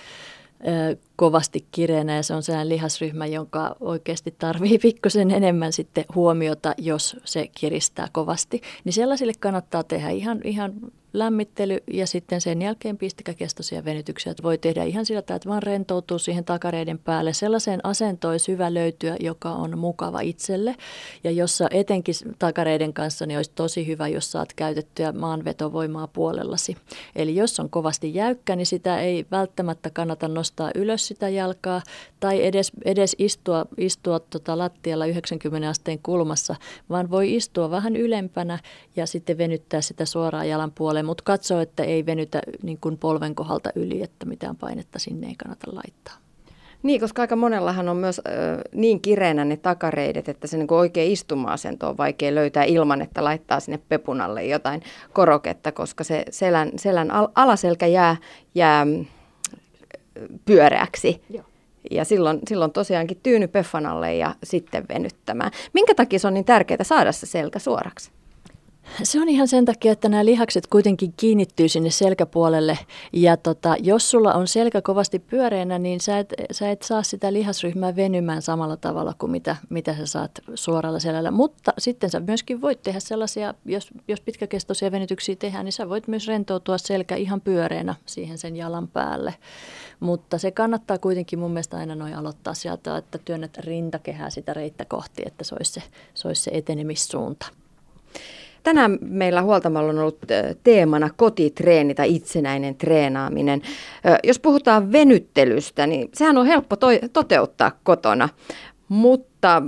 kovasti kireänä ja se on sellainen lihasryhmä, jonka oikeasti tarvii pikkusen enemmän sitten huomiota, jos se kiristää kovasti. Niin sellaisille kannattaa tehdä ihan, ihan lämmittely ja sitten sen jälkeen pistikäkestoisia venytyksiä. Että voi tehdä ihan sillä tavalla, että vaan rentoutuu siihen takareiden päälle. Sellaiseen asentoon olisi hyvä löytyä, joka on mukava itselle. Ja jossa etenkin takareiden kanssa niin olisi tosi hyvä, jos saat käytettyä maanvetovoimaa puolellasi. Eli jos on kovasti jäykkä, niin sitä ei välttämättä kannata nostaa ylös sitä jalkaa tai edes, edes istua, istua tota lattialla 90 asteen kulmassa, vaan voi istua vähän ylempänä ja sitten venyttää sitä suoraan jalan puolelle, mutta katsoo, että ei venytä niin kuin polven kohdalta yli, että mitään painetta sinne ei kannata laittaa. Niin, koska aika monellahan on myös ö, niin kireänä ne takareidet, että se niin oikein istuma-asento on vaikea löytää ilman, että laittaa sinne pepunalle jotain koroketta, koska se selän, selän al- alaselkä jää, jää pyöreäksi. Joo. Ja silloin, silloin tosiaankin tyyny peffanalle ja sitten venyttämään. Minkä takia se on niin tärkeää saada se selkä suoraksi? Se on ihan sen takia, että nämä lihakset kuitenkin kiinnittyy sinne selkäpuolelle ja tota, jos sulla on selkä kovasti pyöreänä, niin sä et, sä et saa sitä lihasryhmää venymään samalla tavalla kuin mitä, mitä sä saat suoralla selällä. Mutta sitten sä myöskin voit tehdä sellaisia, jos, jos pitkäkestoisia venytyksiä tehdään, niin sä voit myös rentoutua selkä ihan pyöreänä siihen sen jalan päälle. Mutta se kannattaa kuitenkin mun mielestä aina noin aloittaa sieltä, että työnnät rintakehää sitä reittä kohti, että se olisi se, se, olisi se etenemissuunta. Tänään meillä huoltamalla on ollut teemana kotitreeni tai itsenäinen treenaaminen. Jos puhutaan venyttelystä, niin sehän on helppo to- toteuttaa kotona, mutta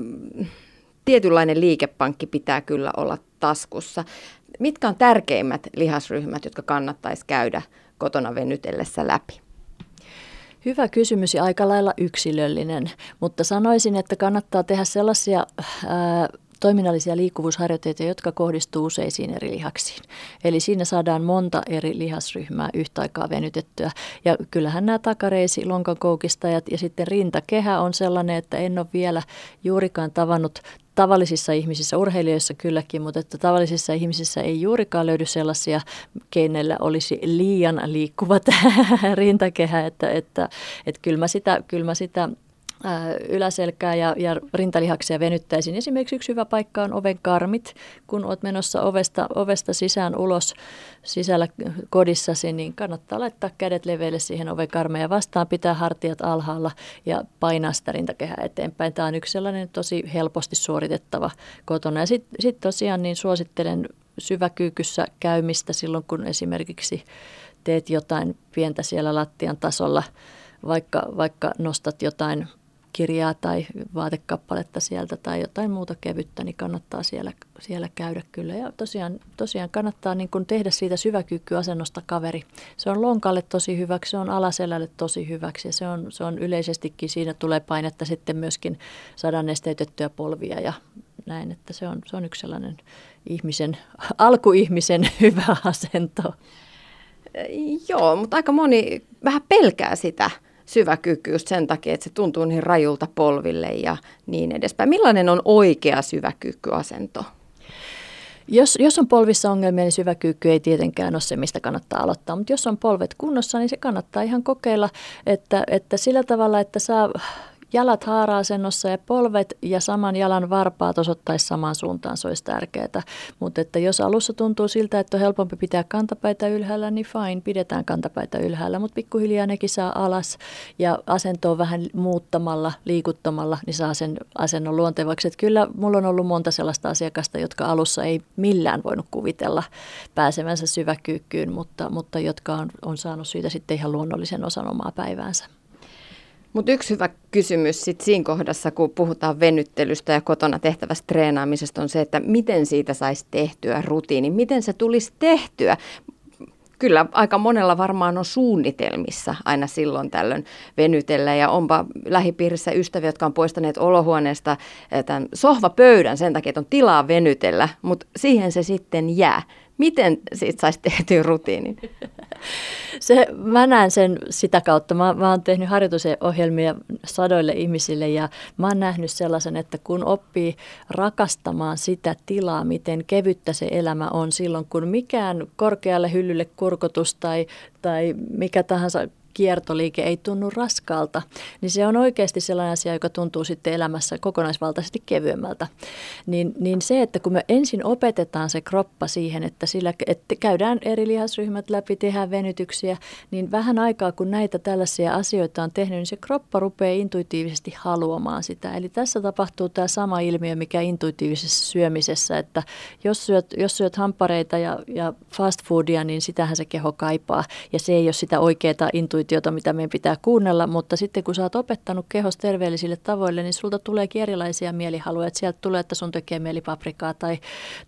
tietynlainen liikepankki pitää kyllä olla taskussa. Mitkä on tärkeimmät lihasryhmät, jotka kannattaisi käydä kotona venytellessä läpi? Hyvä kysymys ja aika lailla yksilöllinen, mutta sanoisin, että kannattaa tehdä sellaisia ää, toiminnallisia liikkuvuusharjoitteita, jotka kohdistuu useisiin eri lihaksiin. Eli siinä saadaan monta eri lihasryhmää yhtä aikaa venytettyä. Ja kyllähän nämä takareisi, lonkakoukistajat ja sitten rintakehä on sellainen, että en ole vielä juurikaan tavannut tavallisissa ihmisissä, urheilijoissa kylläkin, mutta että tavallisissa ihmisissä ei juurikaan löydy sellaisia, keinoilla olisi liian liikkuvat rintakehä, että, että, että kyllä mä sitä, kyllä mä sitä yläselkää ja, ja rintalihaksia venyttäisiin. Esimerkiksi yksi hyvä paikka on oven karmit. Kun olet menossa ovesta, ovesta sisään ulos sisällä kodissasi, niin kannattaa laittaa kädet leveille siihen oven karmeen ja vastaan pitää hartiat alhaalla ja painaa sitä rintakehää eteenpäin. Tämä on yksi sellainen tosi helposti suoritettava kotona. Ja sitten sit tosiaan niin suosittelen syväkyykyssä käymistä silloin, kun esimerkiksi teet jotain pientä siellä lattian tasolla – vaikka, vaikka nostat jotain kirjaa tai vaatekappaletta sieltä tai jotain muuta kevyttä, niin kannattaa siellä, siellä käydä kyllä. Ja tosiaan, tosiaan kannattaa niin kuin tehdä siitä syväkykyasennosta kaveri. Se on lonkalle tosi hyväksi, se on alaselälle tosi hyväksi ja se on, se on yleisestikin, siinä tulee painetta sitten myöskin saada nesteytettyä polvia ja näin, että se on, se on yksi sellainen ihmisen, alkuihmisen hyvä asento. Joo, mutta aika moni vähän pelkää sitä syväkyky just sen takia, että se tuntuu niin rajulta polville ja niin edespäin. Millainen on oikea syväkykyasento? Jos, jos on polvissa ongelmia, niin syväkyykky ei tietenkään ole se, mistä kannattaa aloittaa. Mutta jos on polvet kunnossa, niin se kannattaa ihan kokeilla, että, että sillä tavalla, että saa jalat haara-asennossa ja polvet ja saman jalan varpaat osoittaisi samaan suuntaan, se olisi tärkeää. Mutta että jos alussa tuntuu siltä, että on helpompi pitää kantapäitä ylhäällä, niin fine, pidetään kantapäitä ylhäällä, mutta pikkuhiljaa nekin saa alas ja asentoa vähän muuttamalla, liikuttamalla, niin saa sen asennon luontevaksi. Että kyllä mulla on ollut monta sellaista asiakasta, jotka alussa ei millään voinut kuvitella pääsevänsä syväkyykkyyn, mutta, mutta jotka on, on saanut siitä sitten ihan luonnollisen osan omaa päiväänsä. Mutta yksi hyvä kysymys sit siinä kohdassa, kun puhutaan venyttelystä ja kotona tehtävästä treenaamisesta, on se, että miten siitä saisi tehtyä rutiini, miten se tulisi tehtyä. Kyllä aika monella varmaan on suunnitelmissa aina silloin tällöin venytellä ja onpa lähipiirissä ystäviä, jotka on poistaneet olohuoneesta eh, tämän sohvapöydän sen takia, että on tilaa venytellä, mutta siihen se sitten jää. Miten siitä saisi tehtyä rutiinin? Se, mä näen sen sitä kautta. Mä, mä oon tehnyt harjoitusohjelmia sadoille ihmisille ja mä oon nähnyt sellaisen, että kun oppii rakastamaan sitä tilaa, miten kevyttä se elämä on silloin, kun mikään korkealle hyllylle kurkotus tai, tai mikä tahansa kiertoliike ei tunnu raskaalta, niin se on oikeasti sellainen asia, joka tuntuu sitten elämässä kokonaisvaltaisesti kevyemmältä. Niin, niin se, että kun me ensin opetetaan se kroppa siihen, että, sillä, että käydään eri lihasryhmät läpi, tehdään venytyksiä, niin vähän aikaa kun näitä tällaisia asioita on tehnyt, niin se kroppa rupeaa intuitiivisesti haluamaan sitä. Eli tässä tapahtuu tämä sama ilmiö, mikä intuitiivisessa syömisessä, että jos syöt, jos syöt hampareita ja, ja fast foodia, niin sitähän se keho kaipaa. Ja se ei ole sitä oikeaa intuitiivista intuitiota, mitä meidän pitää kuunnella, mutta sitten kun sä oot opettanut kehos terveellisille tavoille, niin sulta tuleekin erilaisia mielihaluja. Että sieltä tulee, että sun tekee mieli paprikaa tai,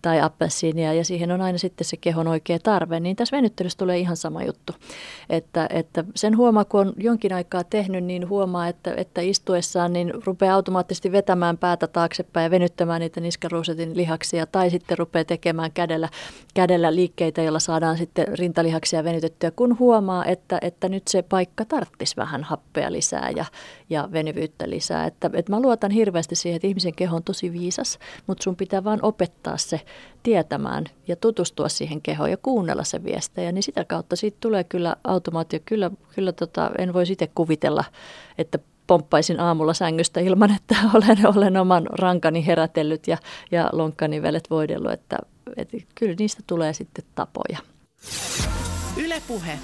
tai appelsiinia ja siihen on aina sitten se kehon oikea tarve. Niin tässä venyttelyssä tulee ihan sama juttu. Että, että sen huomaa, kun on jonkin aikaa tehnyt, niin huomaa, että, että istuessaan niin rupeaa automaattisesti vetämään päätä taaksepäin ja venyttämään niitä niskaruusetin lihaksia tai sitten rupeaa tekemään kädellä, kädellä liikkeitä, joilla saadaan sitten rintalihaksia venytettyä, kun huomaa, että, että nyt se paikka tarttisi vähän happea lisää ja, ja venyvyyttä lisää. Että, että mä luotan hirveästi siihen, että ihmisen keho on tosi viisas, mutta sun pitää vaan opettaa se tietämään ja tutustua siihen kehoon ja kuunnella se viestejä, niin sitä kautta siitä tulee kyllä automaatio. Kyllä, kyllä tota, en voi itse kuvitella, että pomppaisin aamulla sängystä ilman, että olen, olen oman rankani herätellyt ja, ja lonkkanivelet voidellut, että, että kyllä niistä tulee sitten tapoja. Ylepuhe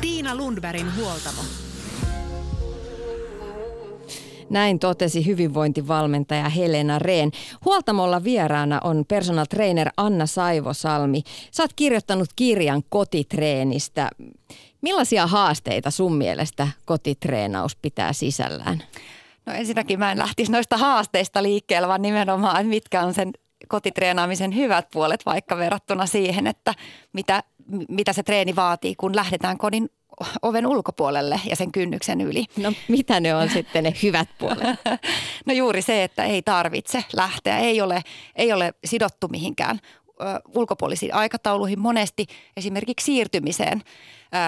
Tiina Lundbergin huoltamo. Näin totesi hyvinvointivalmentaja Helena Rehn. Huoltamolla vieraana on personal trainer Anna Saivosalmi. Sä oot kirjoittanut kirjan kotitreenistä. Millaisia haasteita sun mielestä kotitreenaus pitää sisällään? No ensinnäkin mä en lähtisi noista haasteista liikkeelle, vaan nimenomaan, että mitkä on sen kotitreenaamisen hyvät puolet vaikka verrattuna siihen, että mitä, mitä se treeni vaatii, kun lähdetään kodin oven ulkopuolelle ja sen kynnyksen yli. No mitä ne on sitten ne hyvät puolet? no juuri se, että ei tarvitse lähteä, ei ole, ei ole sidottu mihinkään ö, ulkopuolisiin aikatauluihin. Monesti esimerkiksi siirtymiseen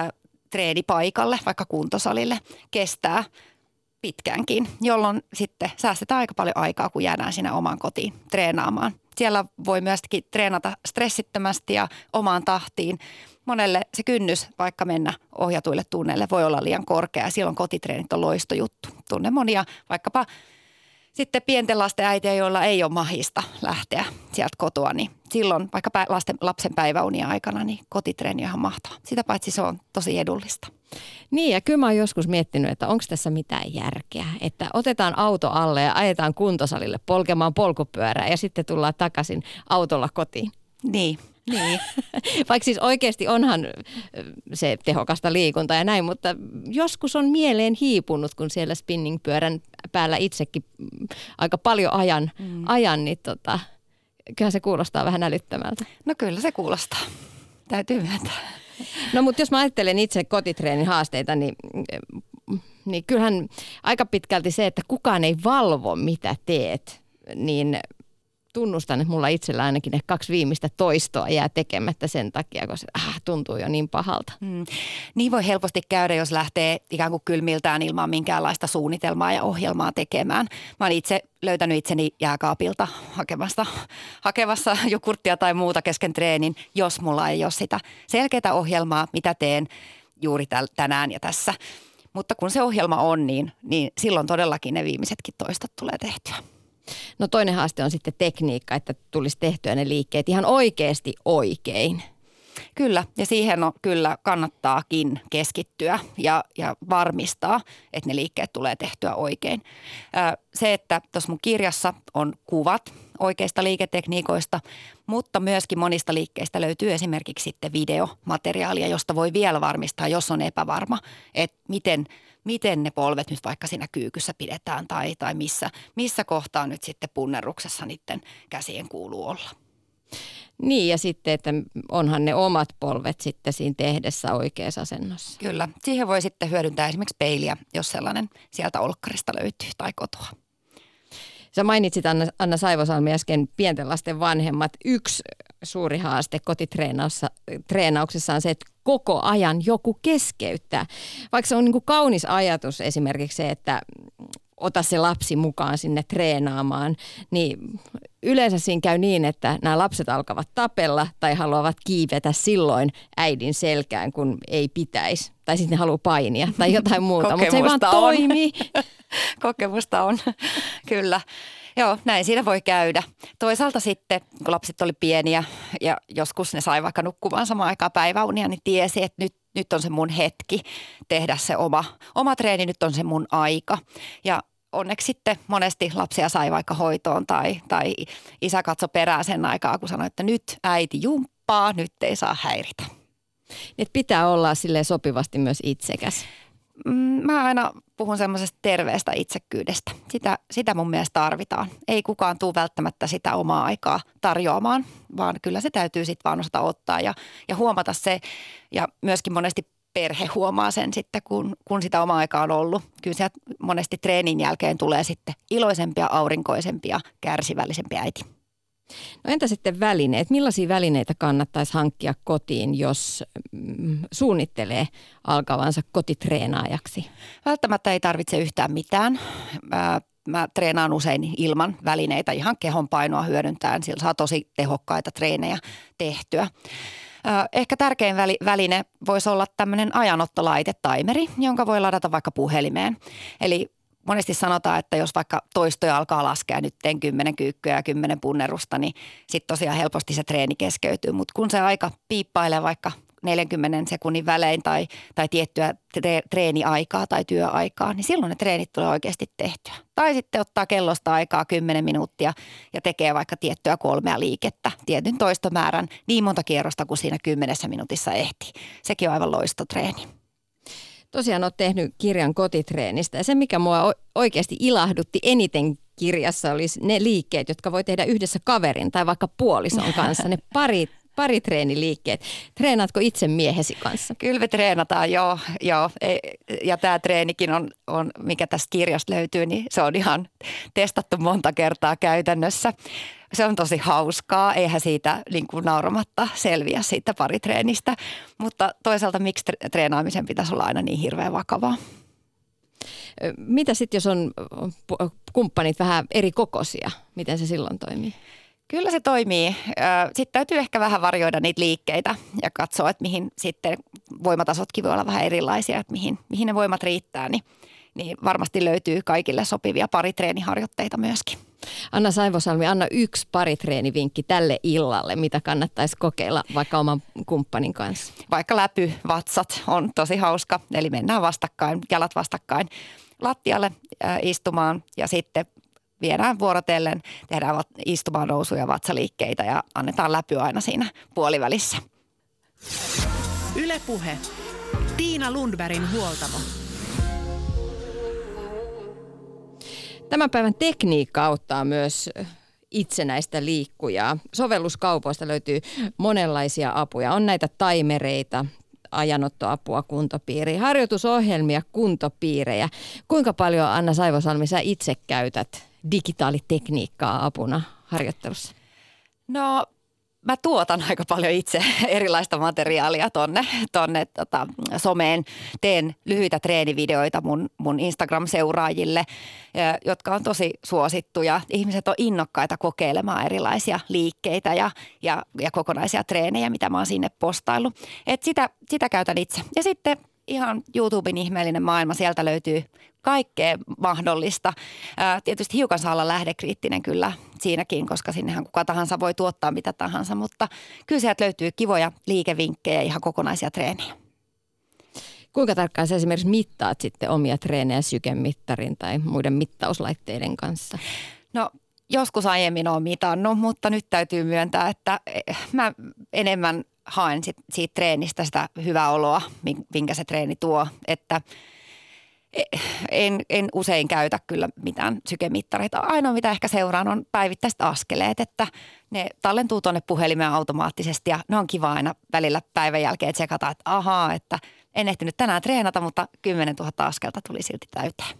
ö, treenipaikalle, vaikka kuntosalille, kestää pitkäänkin, jolloin sitten säästetään aika paljon aikaa, kun jäädään sinne omaan kotiin treenaamaan. Siellä voi myöskin treenata stressittömästi ja omaan tahtiin. Monelle se kynnys vaikka mennä ohjatuille tunneille voi olla liian korkea silloin kotitreenit on loistojuttu. Tunne monia vaikkapa sitten pienten lasten äitiä, joilla ei ole mahista lähteä sieltä kotoa, niin silloin vaikka lasten, lapsen päiväunia aikana, niin kotitreeni on ihan mahtava. Sitä paitsi se on tosi edullista. Niin ja kyllä mä oon joskus miettinyt, että onko tässä mitään järkeä, että otetaan auto alle ja ajetaan kuntosalille polkemaan polkupyörää ja sitten tullaan takaisin autolla kotiin. Niin, Niin. Vaikka siis oikeasti onhan se tehokasta liikuntaa ja näin, mutta joskus on mieleen hiipunut, kun siellä spinningpyörän päällä itsekin aika paljon ajan, mm. ajan niin tota, kyllähän se kuulostaa vähän älyttömältä. No kyllä se kuulostaa. Täytyy myöntää. No mutta jos mä ajattelen itse kotitreenin haasteita, niin, niin kyllähän aika pitkälti se, että kukaan ei valvo mitä teet, niin tunnustan, että mulla itsellä ainakin ne kaksi viimeistä toistoa jää tekemättä sen takia, koska ah, tuntuu jo niin pahalta. Hmm. Niin voi helposti käydä, jos lähtee ikään kuin kylmiltään ilman minkäänlaista suunnitelmaa ja ohjelmaa tekemään. Mä olen itse löytänyt itseni jääkaapilta hakemasta, hakemassa jogurttia tai muuta kesken treenin, jos mulla ei ole sitä selkeää ohjelmaa, mitä teen juuri täl- tänään ja tässä. Mutta kun se ohjelma on, niin, niin silloin todellakin ne viimeisetkin toistot tulee tehtyä. No toinen haaste on sitten tekniikka, että tulisi tehtyä ne liikkeet ihan oikeasti oikein. Kyllä, ja siihen on, kyllä kannattaakin keskittyä ja, ja varmistaa, että ne liikkeet tulee tehtyä oikein. Se, että tuossa mun kirjassa on kuvat oikeista liiketekniikoista, mutta myöskin monista liikkeistä löytyy esimerkiksi sitten videomateriaalia, josta voi vielä varmistaa, jos on epävarma, että miten – miten ne polvet nyt vaikka siinä kyykyssä pidetään tai, tai missä, missä kohtaa nyt sitten punneruksessa niiden käsien kuuluu olla. Niin ja sitten, että onhan ne omat polvet sitten siinä tehdessä oikeassa asennossa. Kyllä. Siihen voi sitten hyödyntää esimerkiksi peiliä, jos sellainen sieltä olkkarista löytyy tai kotoa. Sä mainitsit Anna, Anna Saivosalmi äsken pienten lasten vanhemmat. Yksi suuri haaste kotitreenauksessa on se, että koko ajan joku keskeyttää. Vaikka se on niin kuin kaunis ajatus esimerkiksi se, että ota se lapsi mukaan sinne treenaamaan, niin yleensä siinä käy niin, että nämä lapset alkavat tapella tai haluavat kiivetä silloin äidin selkään, kun ei pitäisi. Tai sitten ne haluaa painia tai jotain muuta, mutta se ei vaan toimi. Kokemusta on, kyllä. Joo, näin siinä voi käydä. Toisaalta sitten, kun lapset oli pieniä ja joskus ne sai vaikka nukkumaan samaan aikaan päiväunia, niin tiesi, että nyt, nyt on se mun hetki tehdä se oma, oma treeni, nyt on se mun aika. Ja onneksi sitten monesti lapsia sai vaikka hoitoon tai, tai isä katso perään sen aikaa, kun sanoi, että nyt äiti jumppaa, nyt ei saa häiritä. Nyt pitää olla sille sopivasti myös itsekäs. Mm, mä aina puhun semmoisesta terveestä itsekkyydestä. Sitä, sitä mun mielestä tarvitaan. Ei kukaan tule välttämättä sitä omaa aikaa tarjoamaan, vaan kyllä se täytyy sitten vaan osata ottaa ja, ja huomata se. Ja myöskin monesti perhe huomaa sen sitten, kun, kun sitä omaa aikaa on ollut. Kyllä sieltä monesti treenin jälkeen tulee sitten iloisempia, aurinkoisempia, kärsivällisempiä äiti. No entä sitten välineet? Millaisia välineitä kannattaisi hankkia kotiin, jos mm, suunnittelee alkavansa kotitreenaajaksi? Välttämättä ei tarvitse yhtään mitään. Mä, mä treenaan usein ilman välineitä, ihan kehon painoa hyödyntäen. Sillä saa tosi tehokkaita treenejä tehtyä. Ehkä tärkein väline voisi olla tämmöinen ajanottolaite, timeri, jonka voi ladata vaikka puhelimeen. Eli monesti sanotaan, että jos vaikka toistoja alkaa laskea nyt teen kymmenen kyykkyä ja kymmenen punnerusta, niin sitten tosiaan helposti se treeni keskeytyy. Mutta kun se aika piippailee vaikka 40 sekunnin välein tai, tai tiettyä tre, treeniaikaa tai työaikaa, niin silloin ne treenit tulee oikeasti tehtyä. Tai sitten ottaa kellosta aikaa 10 minuuttia ja tekee vaikka tiettyä kolmea liikettä, tietyn toistomäärän, niin monta kierrosta kuin siinä kymmenessä minuutissa ehtii. Sekin on aivan loistotreeni. Tosiaan olet tehnyt kirjan kotitreenistä ja se, mikä mua oikeasti ilahdutti eniten kirjassa olisi ne liikkeet, jotka voi tehdä yhdessä kaverin tai vaikka puolison kanssa. Ne pari paritreeniliikkeet. Treenaatko itse miehesi kanssa? Kyllä me treenataan, joo. joo. E, ja tämä treenikin on, on, mikä tästä kirjasta löytyy, niin se on ihan testattu monta kertaa käytännössä. Se on tosi hauskaa, eihän siitä niin kuin nauramatta selviä siitä paritreenistä, mutta toisaalta miksi treenaamisen pitäisi olla aina niin hirveän vakavaa? Mitä sitten, jos on kumppanit vähän eri kokoisia? Miten se silloin toimii? Kyllä se toimii. Sitten täytyy ehkä vähän varjoida niitä liikkeitä ja katsoa, että mihin sitten voimatasotkin voi olla vähän erilaisia, että mihin, mihin ne voimat riittää, niin, niin varmasti löytyy kaikille sopivia paritreeniharjoitteita myöskin. Anna Saivosalmi, anna yksi paritreenivinkki tälle illalle, mitä kannattaisi kokeilla vaikka oman kumppanin kanssa. Vaikka läpy, vatsat on tosi hauska, eli mennään vastakkain, jalat vastakkain lattialle istumaan ja sitten viedään vuorotellen, tehdään istumaan nousuja, vatsaliikkeitä ja annetaan läpy aina siinä puolivälissä. Ylepuhe. Tiina Lundbergin huoltamo. Tämän päivän tekniikka auttaa myös itsenäistä liikkujaa. Sovelluskaupoista löytyy monenlaisia apuja. On näitä taimereita, ajanottoapua kuntopiiriin, harjoitusohjelmia, kuntopiirejä. Kuinka paljon Anna Saivosalmi sä itse käytät digitaalitekniikkaa apuna harjoittelussa? No mä tuotan aika paljon itse erilaista materiaalia tonne, tonne tota, someen. Teen lyhyitä treenivideoita mun, mun Instagram-seuraajille, jotka on tosi suosittuja. Ihmiset on innokkaita kokeilemaan erilaisia liikkeitä ja, ja, ja kokonaisia treenejä, mitä mä oon sinne postaillut. Et sitä, sitä käytän itse. Ja sitten ihan YouTuben ihmeellinen maailma, sieltä löytyy kaikkea mahdollista. Ää, tietysti hiukan saa olla lähdekriittinen kyllä siinäkin, koska sinnehän kuka tahansa voi tuottaa mitä tahansa, mutta kyllä sieltä löytyy kivoja liikevinkkejä, ihan kokonaisia treenejä. Kuinka tarkkaan sä esimerkiksi mittaat sitten omia treenejä sykemittarin tai muiden mittauslaitteiden kanssa? No joskus aiemmin olen mitannut, mutta nyt täytyy myöntää, että eh, mä enemmän haen sit, siitä treenistä sitä hyvää oloa, minkä se treeni tuo. Että en, en usein käytä kyllä mitään sykemittareita. Ainoa mitä ehkä seuraan on päivittäiset askeleet, että ne tallentuu tuonne puhelimeen automaattisesti ja ne on kiva aina välillä päivän jälkeen tsekata, että ahaa, että en ehtinyt tänään treenata, mutta 10 000 askelta tuli silti täyteen.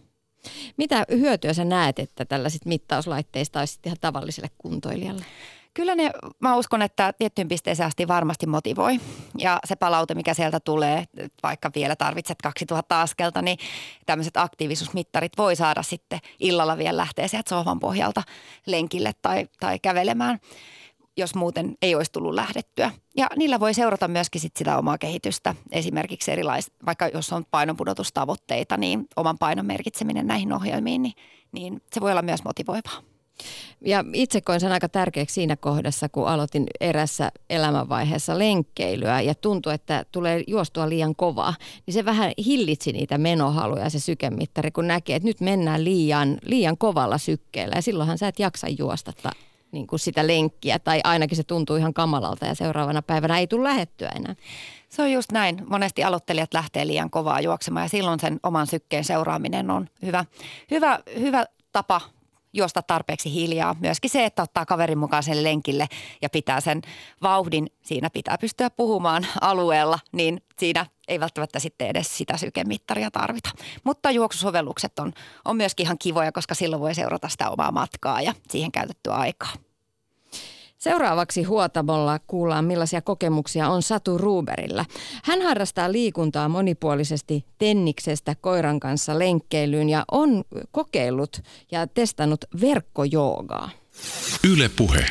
Mitä hyötyä sä näet, että tällaiset mittauslaitteista olisi ihan tavalliselle kuntoilijalle? Kyllä ne, mä uskon, että tiettyyn pisteeseen asti varmasti motivoi. Ja se palaute, mikä sieltä tulee, vaikka vielä tarvitset 2000 askelta, niin tämmöiset aktiivisuusmittarit voi saada sitten illalla vielä lähteä sieltä sohvan pohjalta lenkille tai, tai kävelemään jos muuten ei olisi tullut lähdettyä. Ja niillä voi seurata myöskin sit sitä omaa kehitystä. Esimerkiksi erilais, vaikka jos on painonpudotustavoitteita, niin oman painon merkitseminen näihin ohjelmiin, niin, niin se voi olla myös motivoivaa. Ja itse koin sen aika tärkeäksi siinä kohdassa, kun aloitin erässä elämänvaiheessa lenkkeilyä ja tuntui, että tulee juostua liian kovaa. Niin se vähän hillitsi niitä menohaluja se sykemittari, kun näkee, että nyt mennään liian, liian kovalla sykkeellä ja silloinhan sä et jaksa juosta niin kuin sitä lenkkiä tai ainakin se tuntuu ihan kamalalta ja seuraavana päivänä ei tule lähettyä enää. Se on just näin. Monesti aloittelijat lähtee liian kovaa juoksemaan ja silloin sen oman sykkeen seuraaminen on hyvä, hyvä, hyvä tapa juosta tarpeeksi hiljaa. Myöskin se, että ottaa kaverin mukaan sen lenkille ja pitää sen vauhdin, siinä pitää pystyä puhumaan alueella, niin siinä ei välttämättä sitten edes sitä sykemittaria tarvita. Mutta juoksusovellukset on, on myöskin ihan kivoja, koska silloin voi seurata sitä omaa matkaa ja siihen käytettyä aikaa. Seuraavaksi Huotamolla kuullaan millaisia kokemuksia on Satu Ruberillä. Hän harrastaa liikuntaa monipuolisesti tenniksestä koiran kanssa lenkkeilyyn ja on kokeillut ja testannut verkkojoogaa. Yle Puhe.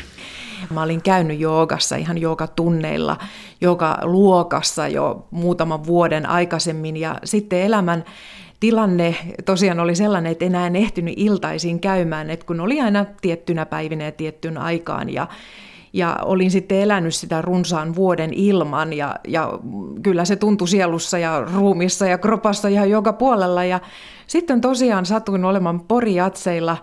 Mä olin käynyt joogassa ihan joogatunneilla, joka luokassa jo muutaman vuoden aikaisemmin ja sitten elämän tilanne tosiaan oli sellainen, että enää en ehtinyt iltaisin käymään, että kun oli aina tiettynä päivinä ja tiettyyn aikaan ja ja olin sitten elänyt sitä runsaan vuoden ilman ja, ja kyllä se tuntui sielussa ja ruumissa ja kropassa ihan joka puolella. Ja sitten tosiaan satuin olemaan Porijatseilla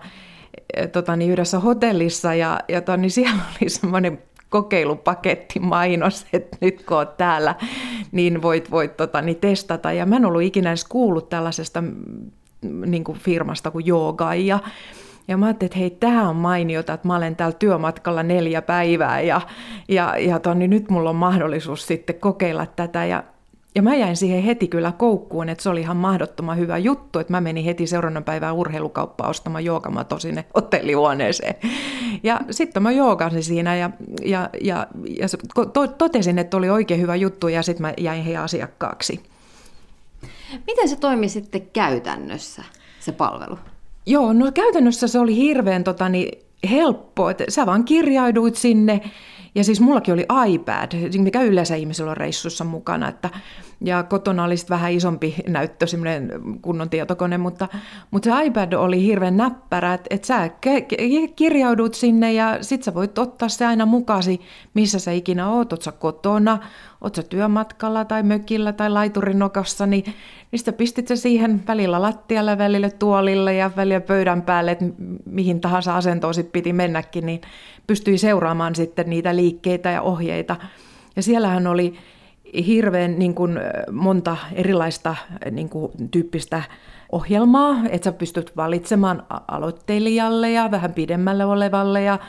eh, tota, niin yhdessä hotellissa ja, ja tota, niin siellä oli semmoinen kokeilupaketti mainos, että nyt kun olet täällä, niin voit, voit tota, niin testata. Ja mä en ollut ikinä edes kuullut tällaisesta mm, niin kuin firmasta kuin Jooga. Ja, mä ajattelin, että hei, tämä on mainiota, että mä olen täällä työmatkalla neljä päivää ja, ja, ja tonni, niin nyt mulla on mahdollisuus sitten kokeilla tätä. Ja, ja mä jäin siihen heti kyllä koukkuun, että se oli ihan mahdottoman hyvä juttu, että mä menin heti seuraavan päivän urheilukauppaan ostamaan joogamato sinne hotellihuoneeseen. Ja sitten mä joogasin siinä ja, ja, ja, ja to, totesin, että oli oikein hyvä juttu ja sitten mä jäin heidän asiakkaaksi. Miten se toimi sitten käytännössä, se palvelu? Joo, no käytännössä se oli hirveän tota, niin, helppo, että sä vaan kirjauduit sinne Ja siis mullakin oli iPad, mikä yleensä ihmisillä on reissussa mukana. Että, ja kotona oli sitten vähän isompi näyttö, semmoinen kunnon tietokone, mutta, mutta se iPad oli hirveän näppärä, että, että sä kirjaudut sinne ja sit sä voit ottaa se aina mukasi, missä sä ikinä oot, oot sä kotona, oot sä työmatkalla tai mökillä tai laiturinokassa, niin, niin pistit sä siihen välillä lattialle, välillä tuolille ja välillä pöydän päälle, että mihin tahansa asentoon sit piti mennäkin, niin pystyi seuraamaan sitten niitä liikkeitä ja ohjeita. Ja siellähän oli hirveän niin kuin, monta erilaista niin kuin, tyyppistä ohjelmaa, että sä pystyt valitsemaan aloittelijalle ja vähän pidemmälle olevalle ja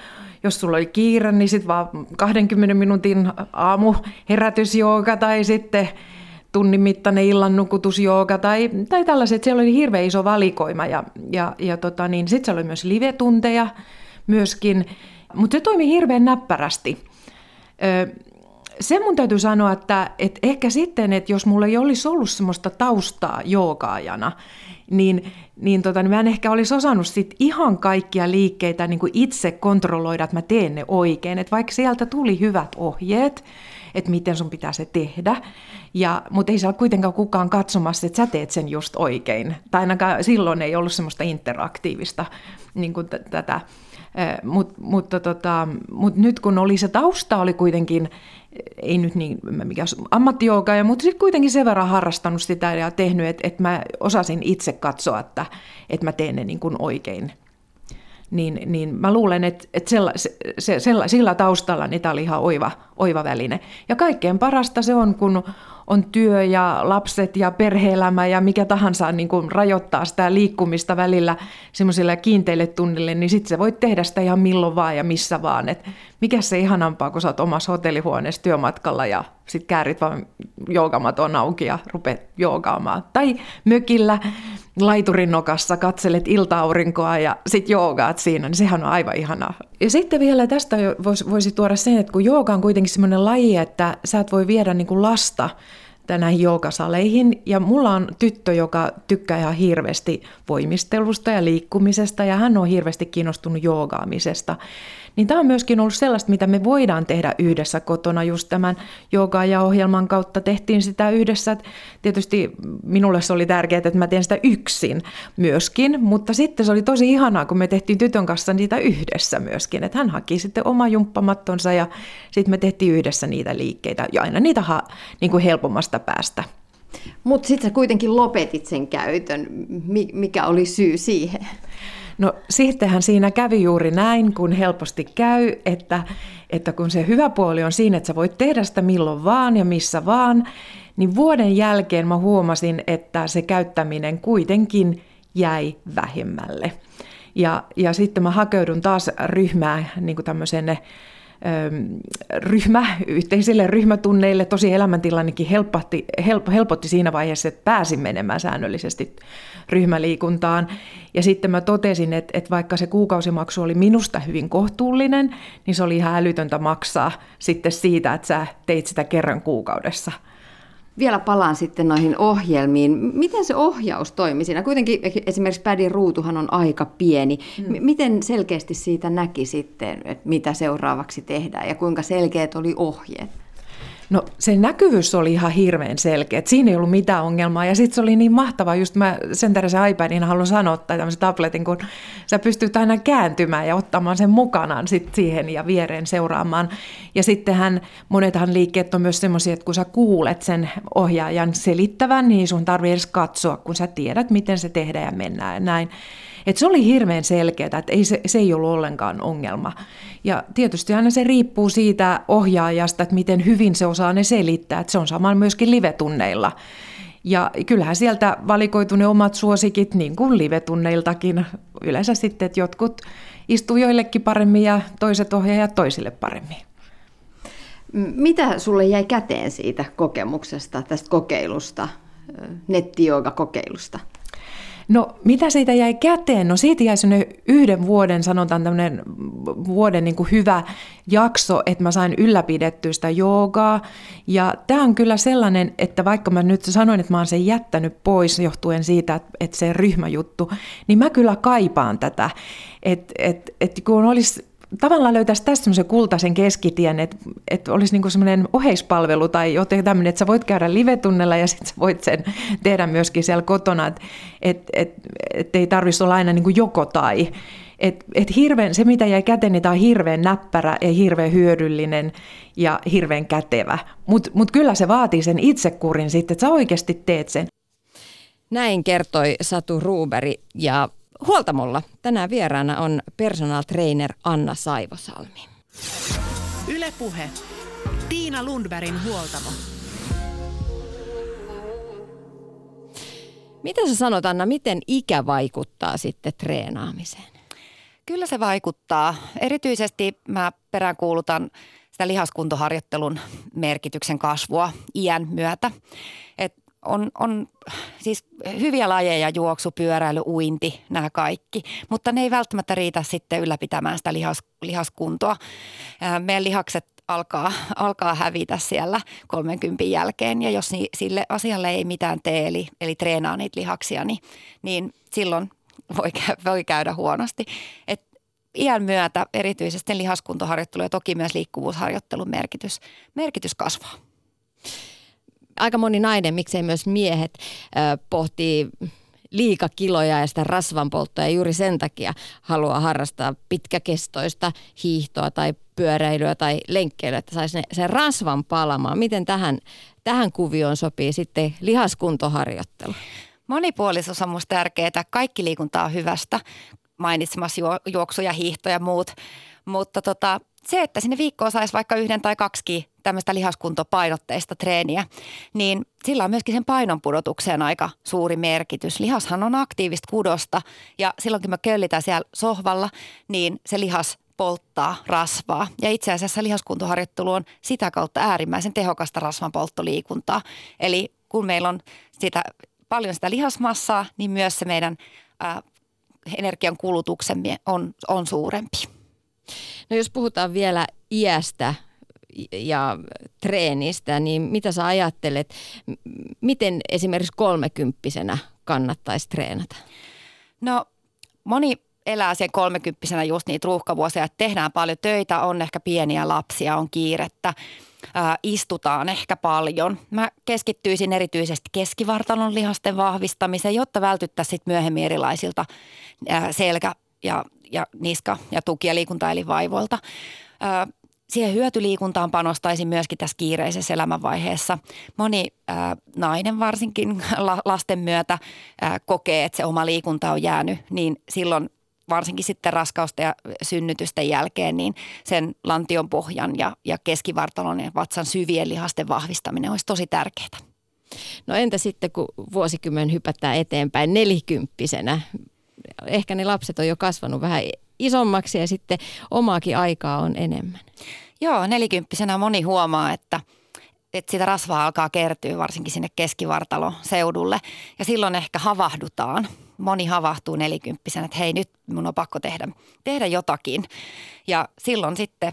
jos sulla oli kiire, niin sitten vaan 20 minuutin aamu herätysjooga tai sitten tunnin mittainen illan nukutusjooga tai, tai tällaiset. Siellä oli hirveän iso valikoima ja, ja, ja tota, niin, sitten siellä oli myös live-tunteja myöskin, mutta se toimi hirveän näppärästi. Ö, se mun täytyy sanoa, että, että ehkä sitten, että jos mulla ei olisi ollut semmoista taustaa joogaajana, niin, niin, tota, niin mä en ehkä olisi osannut sit ihan kaikkia liikkeitä niin itse kontrolloida, että mä teen ne oikein. Että vaikka sieltä tuli hyvät ohjeet, että miten sun pitää se tehdä, ja, mutta ei siellä kuitenkaan kukaan katsomassa, että sä teet sen just oikein. Tai ainakaan silloin ei ollut semmoista interaktiivista niin kuin t- tätä. Mut, mutta tota, mut nyt kun oli se tausta, oli kuitenkin ei nyt niin mikä ammattijooga, mutta sitten kuitenkin sen verran harrastanut sitä ja tehnyt, että, että mä osasin itse katsoa, että, että mä teen ne niin kuin oikein. Niin, niin mä luulen, että, että sella, se, se, sella, sillä taustalla niin tämä oli ihan oiva, oiva väline. Ja kaikkein parasta se on, kun on työ ja lapset ja perheelämä ja mikä tahansa niin kuin rajoittaa sitä liikkumista välillä semmoisille kiinteille tunnille, niin sitten se voit tehdä sitä ihan milloin vaan ja missä vaan. Et mikä se ihanampaa, kun sä oot omassa hotellihuoneessa työmatkalla ja sitten käärit vaan joogamaton auki ja rupeat joogaamaan. Tai mökillä laiturin nokassa katselet ilta-aurinkoa ja sitten joogaat siinä, niin sehän on aivan ihanaa. Ja sitten vielä tästä voisi, voisi tuoda sen, että kun jooga on kuitenkin semmoinen laji, että sä et voi viedä niin kuin lasta näihin joogasaleihin. Ja mulla on tyttö, joka tykkää ihan hirveästi voimistelusta ja liikkumisesta ja hän on hirveästi kiinnostunut joogaamisesta. Niin tämä on myöskin ollut sellaista, mitä me voidaan tehdä yhdessä kotona just tämän jooga ja ohjelman kautta. Tehtiin sitä yhdessä. Tietysti minulle se oli tärkeää, että mä teen sitä yksin myöskin, mutta sitten se oli tosi ihanaa, kun me tehtiin tytön kanssa niitä yhdessä myöskin. Että hän haki sitten oma jumppamattonsa ja sitten me tehtiin yhdessä niitä liikkeitä ja aina niitä ha, niin kuin helpommasta päästä. Mutta sitten sä kuitenkin lopetit sen käytön. Mikä oli syy siihen? No sittenhän siinä kävi juuri näin, kun helposti käy, että, että kun se hyvä puoli on siinä, että sä voit tehdä sitä milloin vaan ja missä vaan, niin vuoden jälkeen mä huomasin, että se käyttäminen kuitenkin jäi vähemmälle. Ja, ja sitten mä hakeudun taas ryhmään niin kuin tämmöiseen ryhmä, yhteisille ryhmätunneille. Tosi elämäntilannekin helpotti, help, helpotti siinä vaiheessa, että pääsin menemään säännöllisesti ryhmäliikuntaan. Ja sitten mä totesin, että, että vaikka se kuukausimaksu oli minusta hyvin kohtuullinen, niin se oli ihan älytöntä maksaa sitten siitä, että sä teit sitä kerran kuukaudessa – vielä palaan sitten noihin ohjelmiin. Miten se ohjaus toimi siinä? Kuitenkin esimerkiksi pädin ruutuhan on aika pieni. Mm. Miten selkeästi siitä näki sitten, että mitä seuraavaksi tehdään ja kuinka selkeät oli ohjeet? No se näkyvyys oli ihan hirveän selkeä, että siinä ei ollut mitään ongelmaa. Ja sitten se oli niin mahtavaa, just mä sen se iPadin haluan sanoa, tai tämmöisen tabletin, kun sä pystyt aina kääntymään ja ottamaan sen mukanaan sit siihen ja viereen seuraamaan. Ja sittenhän monethan liikkeet on myös semmoisia, että kun sä kuulet sen ohjaajan selittävän, niin sun tarvii edes katsoa, kun sä tiedät, miten se tehdään ja mennään ja näin. Et se oli hirveän selkeää, että ei se, se ei ollut ollenkaan ongelma. Ja tietysti aina se riippuu siitä ohjaajasta, että miten hyvin se osaa ne selittää. Että se on sama myöskin live-tunneilla. Ja kyllähän sieltä valikoitu ne omat suosikit, niin kuin live-tunneiltakin. Yleensä sitten, että jotkut istuu joillekin paremmin ja toiset ohjaajat toisille paremmin. Mitä sulle jäi käteen siitä kokemuksesta, tästä kokeilusta, nettijooga-kokeilusta? No mitä siitä jäi käteen? No siitä jäi sellainen yhden vuoden, sanotaan tämmöinen vuoden niin kuin hyvä jakso, että mä sain ylläpidettyä sitä joogaa. Ja tämä on kyllä sellainen, että vaikka mä nyt sanoin, että mä oon sen jättänyt pois johtuen siitä, että se ryhmäjuttu, niin mä kyllä kaipaan tätä. Että et, et kun olisi tavallaan löytäisi tästä semmoisen kultaisen keskitien, että, että olisi niin semmoinen oheispalvelu tai jotenkin tämmöinen, että sä voit käydä live-tunnella ja sitten sä voit sen tehdä myöskin siellä kotona, että et, et, et ei tarvitsisi olla aina niin joko tai. Et, et hirveän, se, mitä jäi käteen, niin tämä on hirveän näppärä ja hirveän hyödyllinen ja hirveän kätevä. Mutta mut kyllä se vaatii sen itsekurin sitten, että sä oikeasti teet sen. Näin kertoi Satu Ruuberi ja Huoltamolla tänään vieraana on personal trainer Anna Saivosalmi. Ylepuhe. Tiina Lundbergin huoltamo. Mitä sä sanot Anna, miten ikä vaikuttaa sitten treenaamiseen? Kyllä se vaikuttaa. Erityisesti mä peräänkuulutan sitä lihaskuntoharjoittelun merkityksen kasvua iän myötä. On, on siis hyviä lajeja, juoksu, pyöräily, uinti, nämä kaikki, mutta ne ei välttämättä riitä sitten ylläpitämään sitä lihas, lihaskuntoa. Meidän lihakset alkaa, alkaa hävitä siellä 30 jälkeen ja jos sille asialle ei mitään tee, eli, eli treenaa niitä lihaksia, niin, niin silloin voi, voi käydä huonosti. Et iän myötä erityisesti lihaskuntoharjoittelu ja toki myös liikkuvuusharjoittelun merkitys, merkitys kasvaa. Aika moni nainen, miksei myös miehet, pohtii liikakiloja ja sitä rasvanpolttoa ja juuri sen takia haluaa harrastaa pitkäkestoista hiihtoa tai pyöräilyä tai lenkkeilyä, että saisi sen rasvan palamaan. Miten tähän, tähän kuvioon sopii sitten lihaskuntoharjoittelu? Monipuolisuus on minusta tärkeää. Kaikki liikunta on hyvästä. Mainitsemassa juoksu ja hiihto ja muut. Mutta tota, se, että sinne viikkoon saisi vaikka yhden tai kaksi tämmöistä lihaskuntopainotteista treeniä, niin sillä on myöskin sen painon pudotukseen aika suuri merkitys. Lihashan on aktiivista kudosta ja silloin kun me köllitään siellä sohvalla, niin se lihas polttaa rasvaa. Ja itse asiassa lihaskuntoharjoittelu on sitä kautta äärimmäisen tehokasta rasvanpolttoliikuntaa. Eli kun meillä on sitä, paljon sitä lihasmassaa, niin myös se meidän ää, energian kulutuksemme on, on suurempi. No jos puhutaan vielä iästä ja treenistä, niin mitä sä ajattelet, miten esimerkiksi kolmekymppisenä kannattaisi treenata? No moni elää sen kolmekymppisenä just niitä ruuhkavuosia, että tehdään paljon töitä, on ehkä pieniä lapsia, on kiirettä, ää, istutaan ehkä paljon. Mä keskittyisin erityisesti keskivartalon lihasten vahvistamiseen, jotta vältyttäisiin myöhemmin erilaisilta ää, selkä- ja, ja niska- ja tuki- ja liikuntaelinvaivoilta. Ää, siihen hyötyliikuntaan panostaisin myöskin tässä kiireisessä elämänvaiheessa. Moni ää, nainen varsinkin la, lasten myötä ää, kokee, että se oma liikunta on jäänyt, niin silloin varsinkin sitten raskausta ja synnytysten jälkeen, niin sen lantion pohjan ja, ja keskivartalon ja vatsan syvien lihasten vahvistaminen olisi tosi tärkeää. No entä sitten, kun vuosikymmen hypätään eteenpäin nelikymppisenä? Ehkä ne lapset on jo kasvanut vähän isommaksi ja sitten omaakin aikaa on enemmän. Joo, nelikymppisenä moni huomaa, että, että sitä rasvaa alkaa kertyä varsinkin sinne keskivartalo seudulle ja silloin ehkä havahdutaan. Moni havahtuu nelikymppisenä, että hei nyt mun on pakko tehdä, tehdä jotakin ja silloin sitten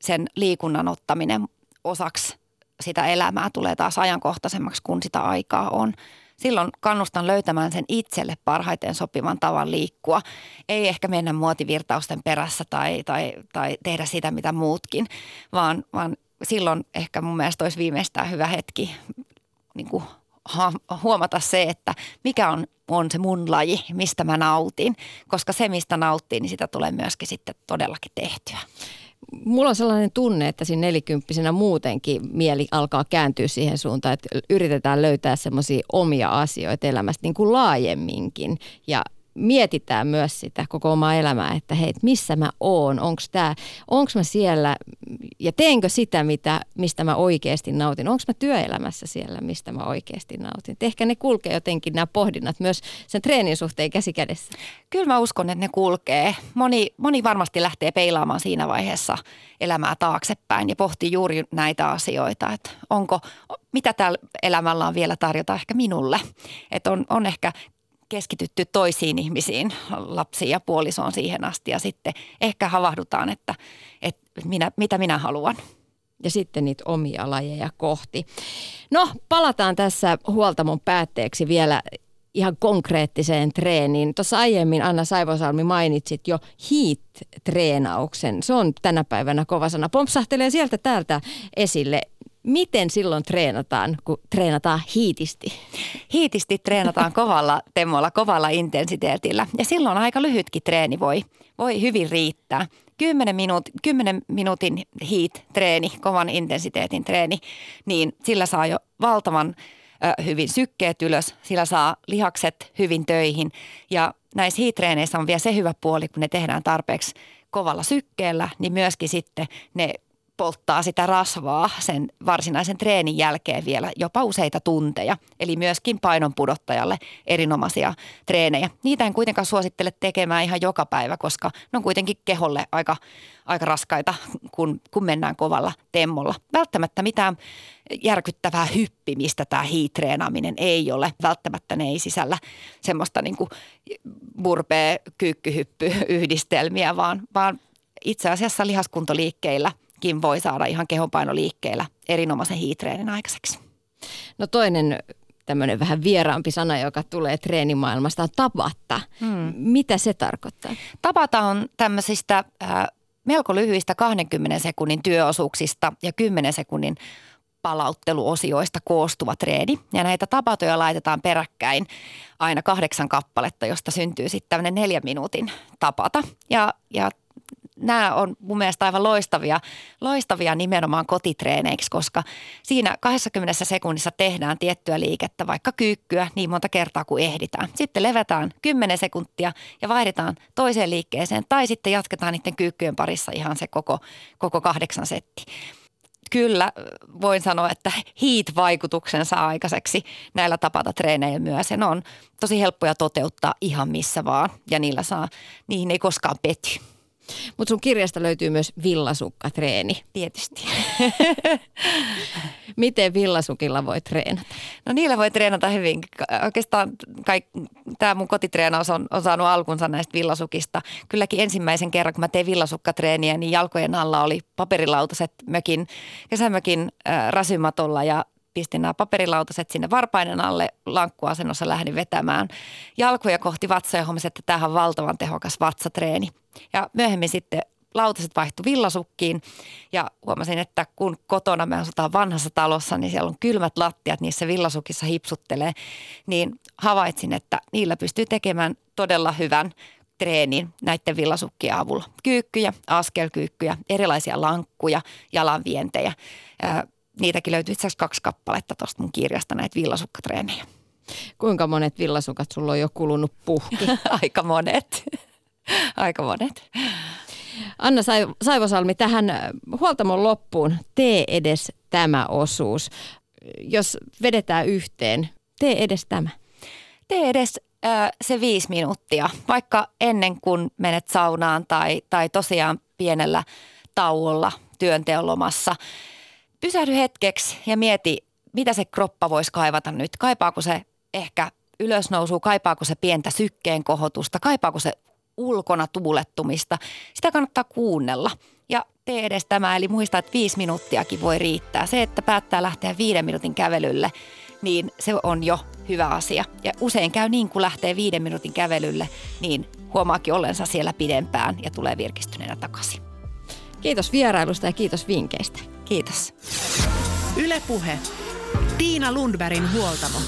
sen liikunnan ottaminen osaksi sitä elämää tulee taas ajankohtaisemmaksi, kun sitä aikaa on silloin kannustan löytämään sen itselle parhaiten sopivan tavan liikkua. Ei ehkä mennä muotivirtausten perässä tai, tai, tai tehdä sitä mitä muutkin, vaan, vaan silloin ehkä mun mielestä olisi viimeistään hyvä hetki niin kuin huomata se, että mikä on, on se mun laji, mistä mä nautin. Koska se, mistä nauttii, niin sitä tulee myöskin sitten todellakin tehtyä mulla on sellainen tunne, että siinä nelikymppisenä muutenkin mieli alkaa kääntyä siihen suuntaan, että yritetään löytää semmoisia omia asioita elämästä niin kuin laajemminkin. Ja mietitään myös sitä koko omaa elämää, että hei, missä mä oon, onko tää, onko mä siellä ja teenkö sitä, mitä, mistä mä oikeasti nautin, onko mä työelämässä siellä, mistä mä oikeasti nautin. Et ehkä ne kulkee jotenkin nämä pohdinnat myös sen treenin suhteen käsi kädessä. Kyllä mä uskon, että ne kulkee. Moni, moni varmasti lähtee peilaamaan siinä vaiheessa elämää taaksepäin ja pohtii juuri näitä asioita, että onko, mitä täällä elämällä on vielä tarjota ehkä minulle. Että on, on ehkä keskitytty toisiin ihmisiin, lapsiin ja puolisoon siihen asti ja sitten ehkä havahdutaan, että, että minä, mitä minä haluan. Ja sitten niitä omia lajeja kohti. No, palataan tässä huoltamon päätteeksi vielä ihan konkreettiseen treeniin. Tuossa aiemmin Anna Saivosalmi mainitsit jo heat-treenauksen. Se on tänä päivänä kova sana. Pompsahtelee sieltä täältä esille. Miten silloin treenataan, kun treenataan hiitisti? Hiitisti treenataan kovalla temmolla, kovalla intensiteetillä. Ja silloin aika lyhytkin treeni voi, voi hyvin riittää. 10, minuut, 10 minuutin heat-treeni, kovan intensiteetin treeni, niin sillä saa jo valtavan ö, hyvin sykkeet ylös, sillä saa lihakset hyvin töihin. Ja näissä hiitreeneissä on vielä se hyvä puoli, kun ne tehdään tarpeeksi kovalla sykkeellä, niin myöskin sitten ne polttaa sitä rasvaa sen varsinaisen treenin jälkeen vielä jopa useita tunteja. Eli myöskin painon pudottajalle erinomaisia treenejä. Niitä en kuitenkaan suosittele tekemään ihan joka päivä, koska ne on kuitenkin keholle aika, aika raskaita, kun, kun mennään kovalla temmolla. Välttämättä mitään järkyttävää hyppimistä tämä hiitreenaaminen ei ole. Välttämättä ne ei sisällä semmoista niin kuin burpee kyykkyhyppy yhdistelmiä, vaan, vaan itse asiassa lihaskuntoliikkeillä – kin voi saada ihan kehonpainoliikkeellä erinomaisen hiitreenin aikaiseksi. No toinen tämmöinen vähän vieraampi sana, joka tulee treenimaailmasta, on tapatta. Hmm. Mitä se tarkoittaa? Tapata on tämmöisistä äh, melko lyhyistä 20 sekunnin työosuuksista ja 10 sekunnin palautteluosioista koostuva treeni. Ja näitä tapatoja laitetaan peräkkäin aina kahdeksan kappaletta, josta syntyy sitten tämmöinen neljän minuutin tapata. Ja, ja nämä on mun mielestä aivan loistavia, loistavia nimenomaan kotitreeneiksi, koska siinä 20 sekunnissa tehdään tiettyä liikettä, vaikka kyykkyä niin monta kertaa kuin ehditään. Sitten levätään 10 sekuntia ja vaihdetaan toiseen liikkeeseen tai sitten jatketaan niiden kyykkyjen parissa ihan se koko, koko kahdeksan setti kyllä voin sanoa, että heat-vaikutuksen saa aikaiseksi näillä tapata treeneillä myös. Ja ne on tosi helppoja toteuttaa ihan missä vaan ja niillä saa, niihin ei koskaan pety. Mutta sun kirjasta löytyy myös villasukka-treeni. Tietysti. Miten villasukilla voi treenata? No niillä voi treenata hyvin. Oikeastaan tämä mun kotitreenaus on, on saanut alkunsa näistä villasukista. Kylläkin ensimmäisen kerran, kun mä tein villasukkatreeniä, niin jalkojen alla oli paperilautaset mökin, kesämökin äh, rasymatolla ja pistin nämä paperilautaset sinne varpainen alle, lankkuasennossa lähdin vetämään jalkoja kohti vatsaa ja että tämähän on valtavan tehokas vatsatreeni. Ja myöhemmin sitten lautaset vaihtui villasukkiin ja huomasin, että kun kotona me asutaan vanhassa talossa, niin siellä on kylmät lattiat, niissä villasukissa hipsuttelee, niin havaitsin, että niillä pystyy tekemään todella hyvän treenin näiden villasukkien avulla. Kyykkyjä, askelkyykkyjä, erilaisia lankkuja, jalanvientejä niitäkin löytyy itse asiassa kaksi kappaletta tuosta mun kirjasta, näitä villasukkatreenejä. Kuinka monet villasukat sulla on jo kulunut puhki? Aika monet. Aika monet. Anna Saivosalmi, tähän huoltamon loppuun tee edes tämä osuus. Jos vedetään yhteen, tee edes tämä. Tee edes äh, se viisi minuuttia, vaikka ennen kuin menet saunaan tai, tai tosiaan pienellä tauolla työnteon lomassa – pysähdy hetkeksi ja mieti, mitä se kroppa voisi kaivata nyt. Kaipaako se ehkä ylösnousu, kaipaako se pientä sykkeen kohotusta, kaipaako se ulkona tuulettumista. Sitä kannattaa kuunnella ja tee edes tämä, eli muista, että viisi minuuttiakin voi riittää. Se, että päättää lähteä viiden minuutin kävelylle, niin se on jo hyvä asia. Ja usein käy niin, kun lähtee viiden minuutin kävelylle, niin huomaakin ollensa siellä pidempään ja tulee virkistyneenä takaisin. Kiitos vierailusta ja kiitos vinkkeistä. Kiitos. Ylepuhe. Tiina Lundbergin huoltamo.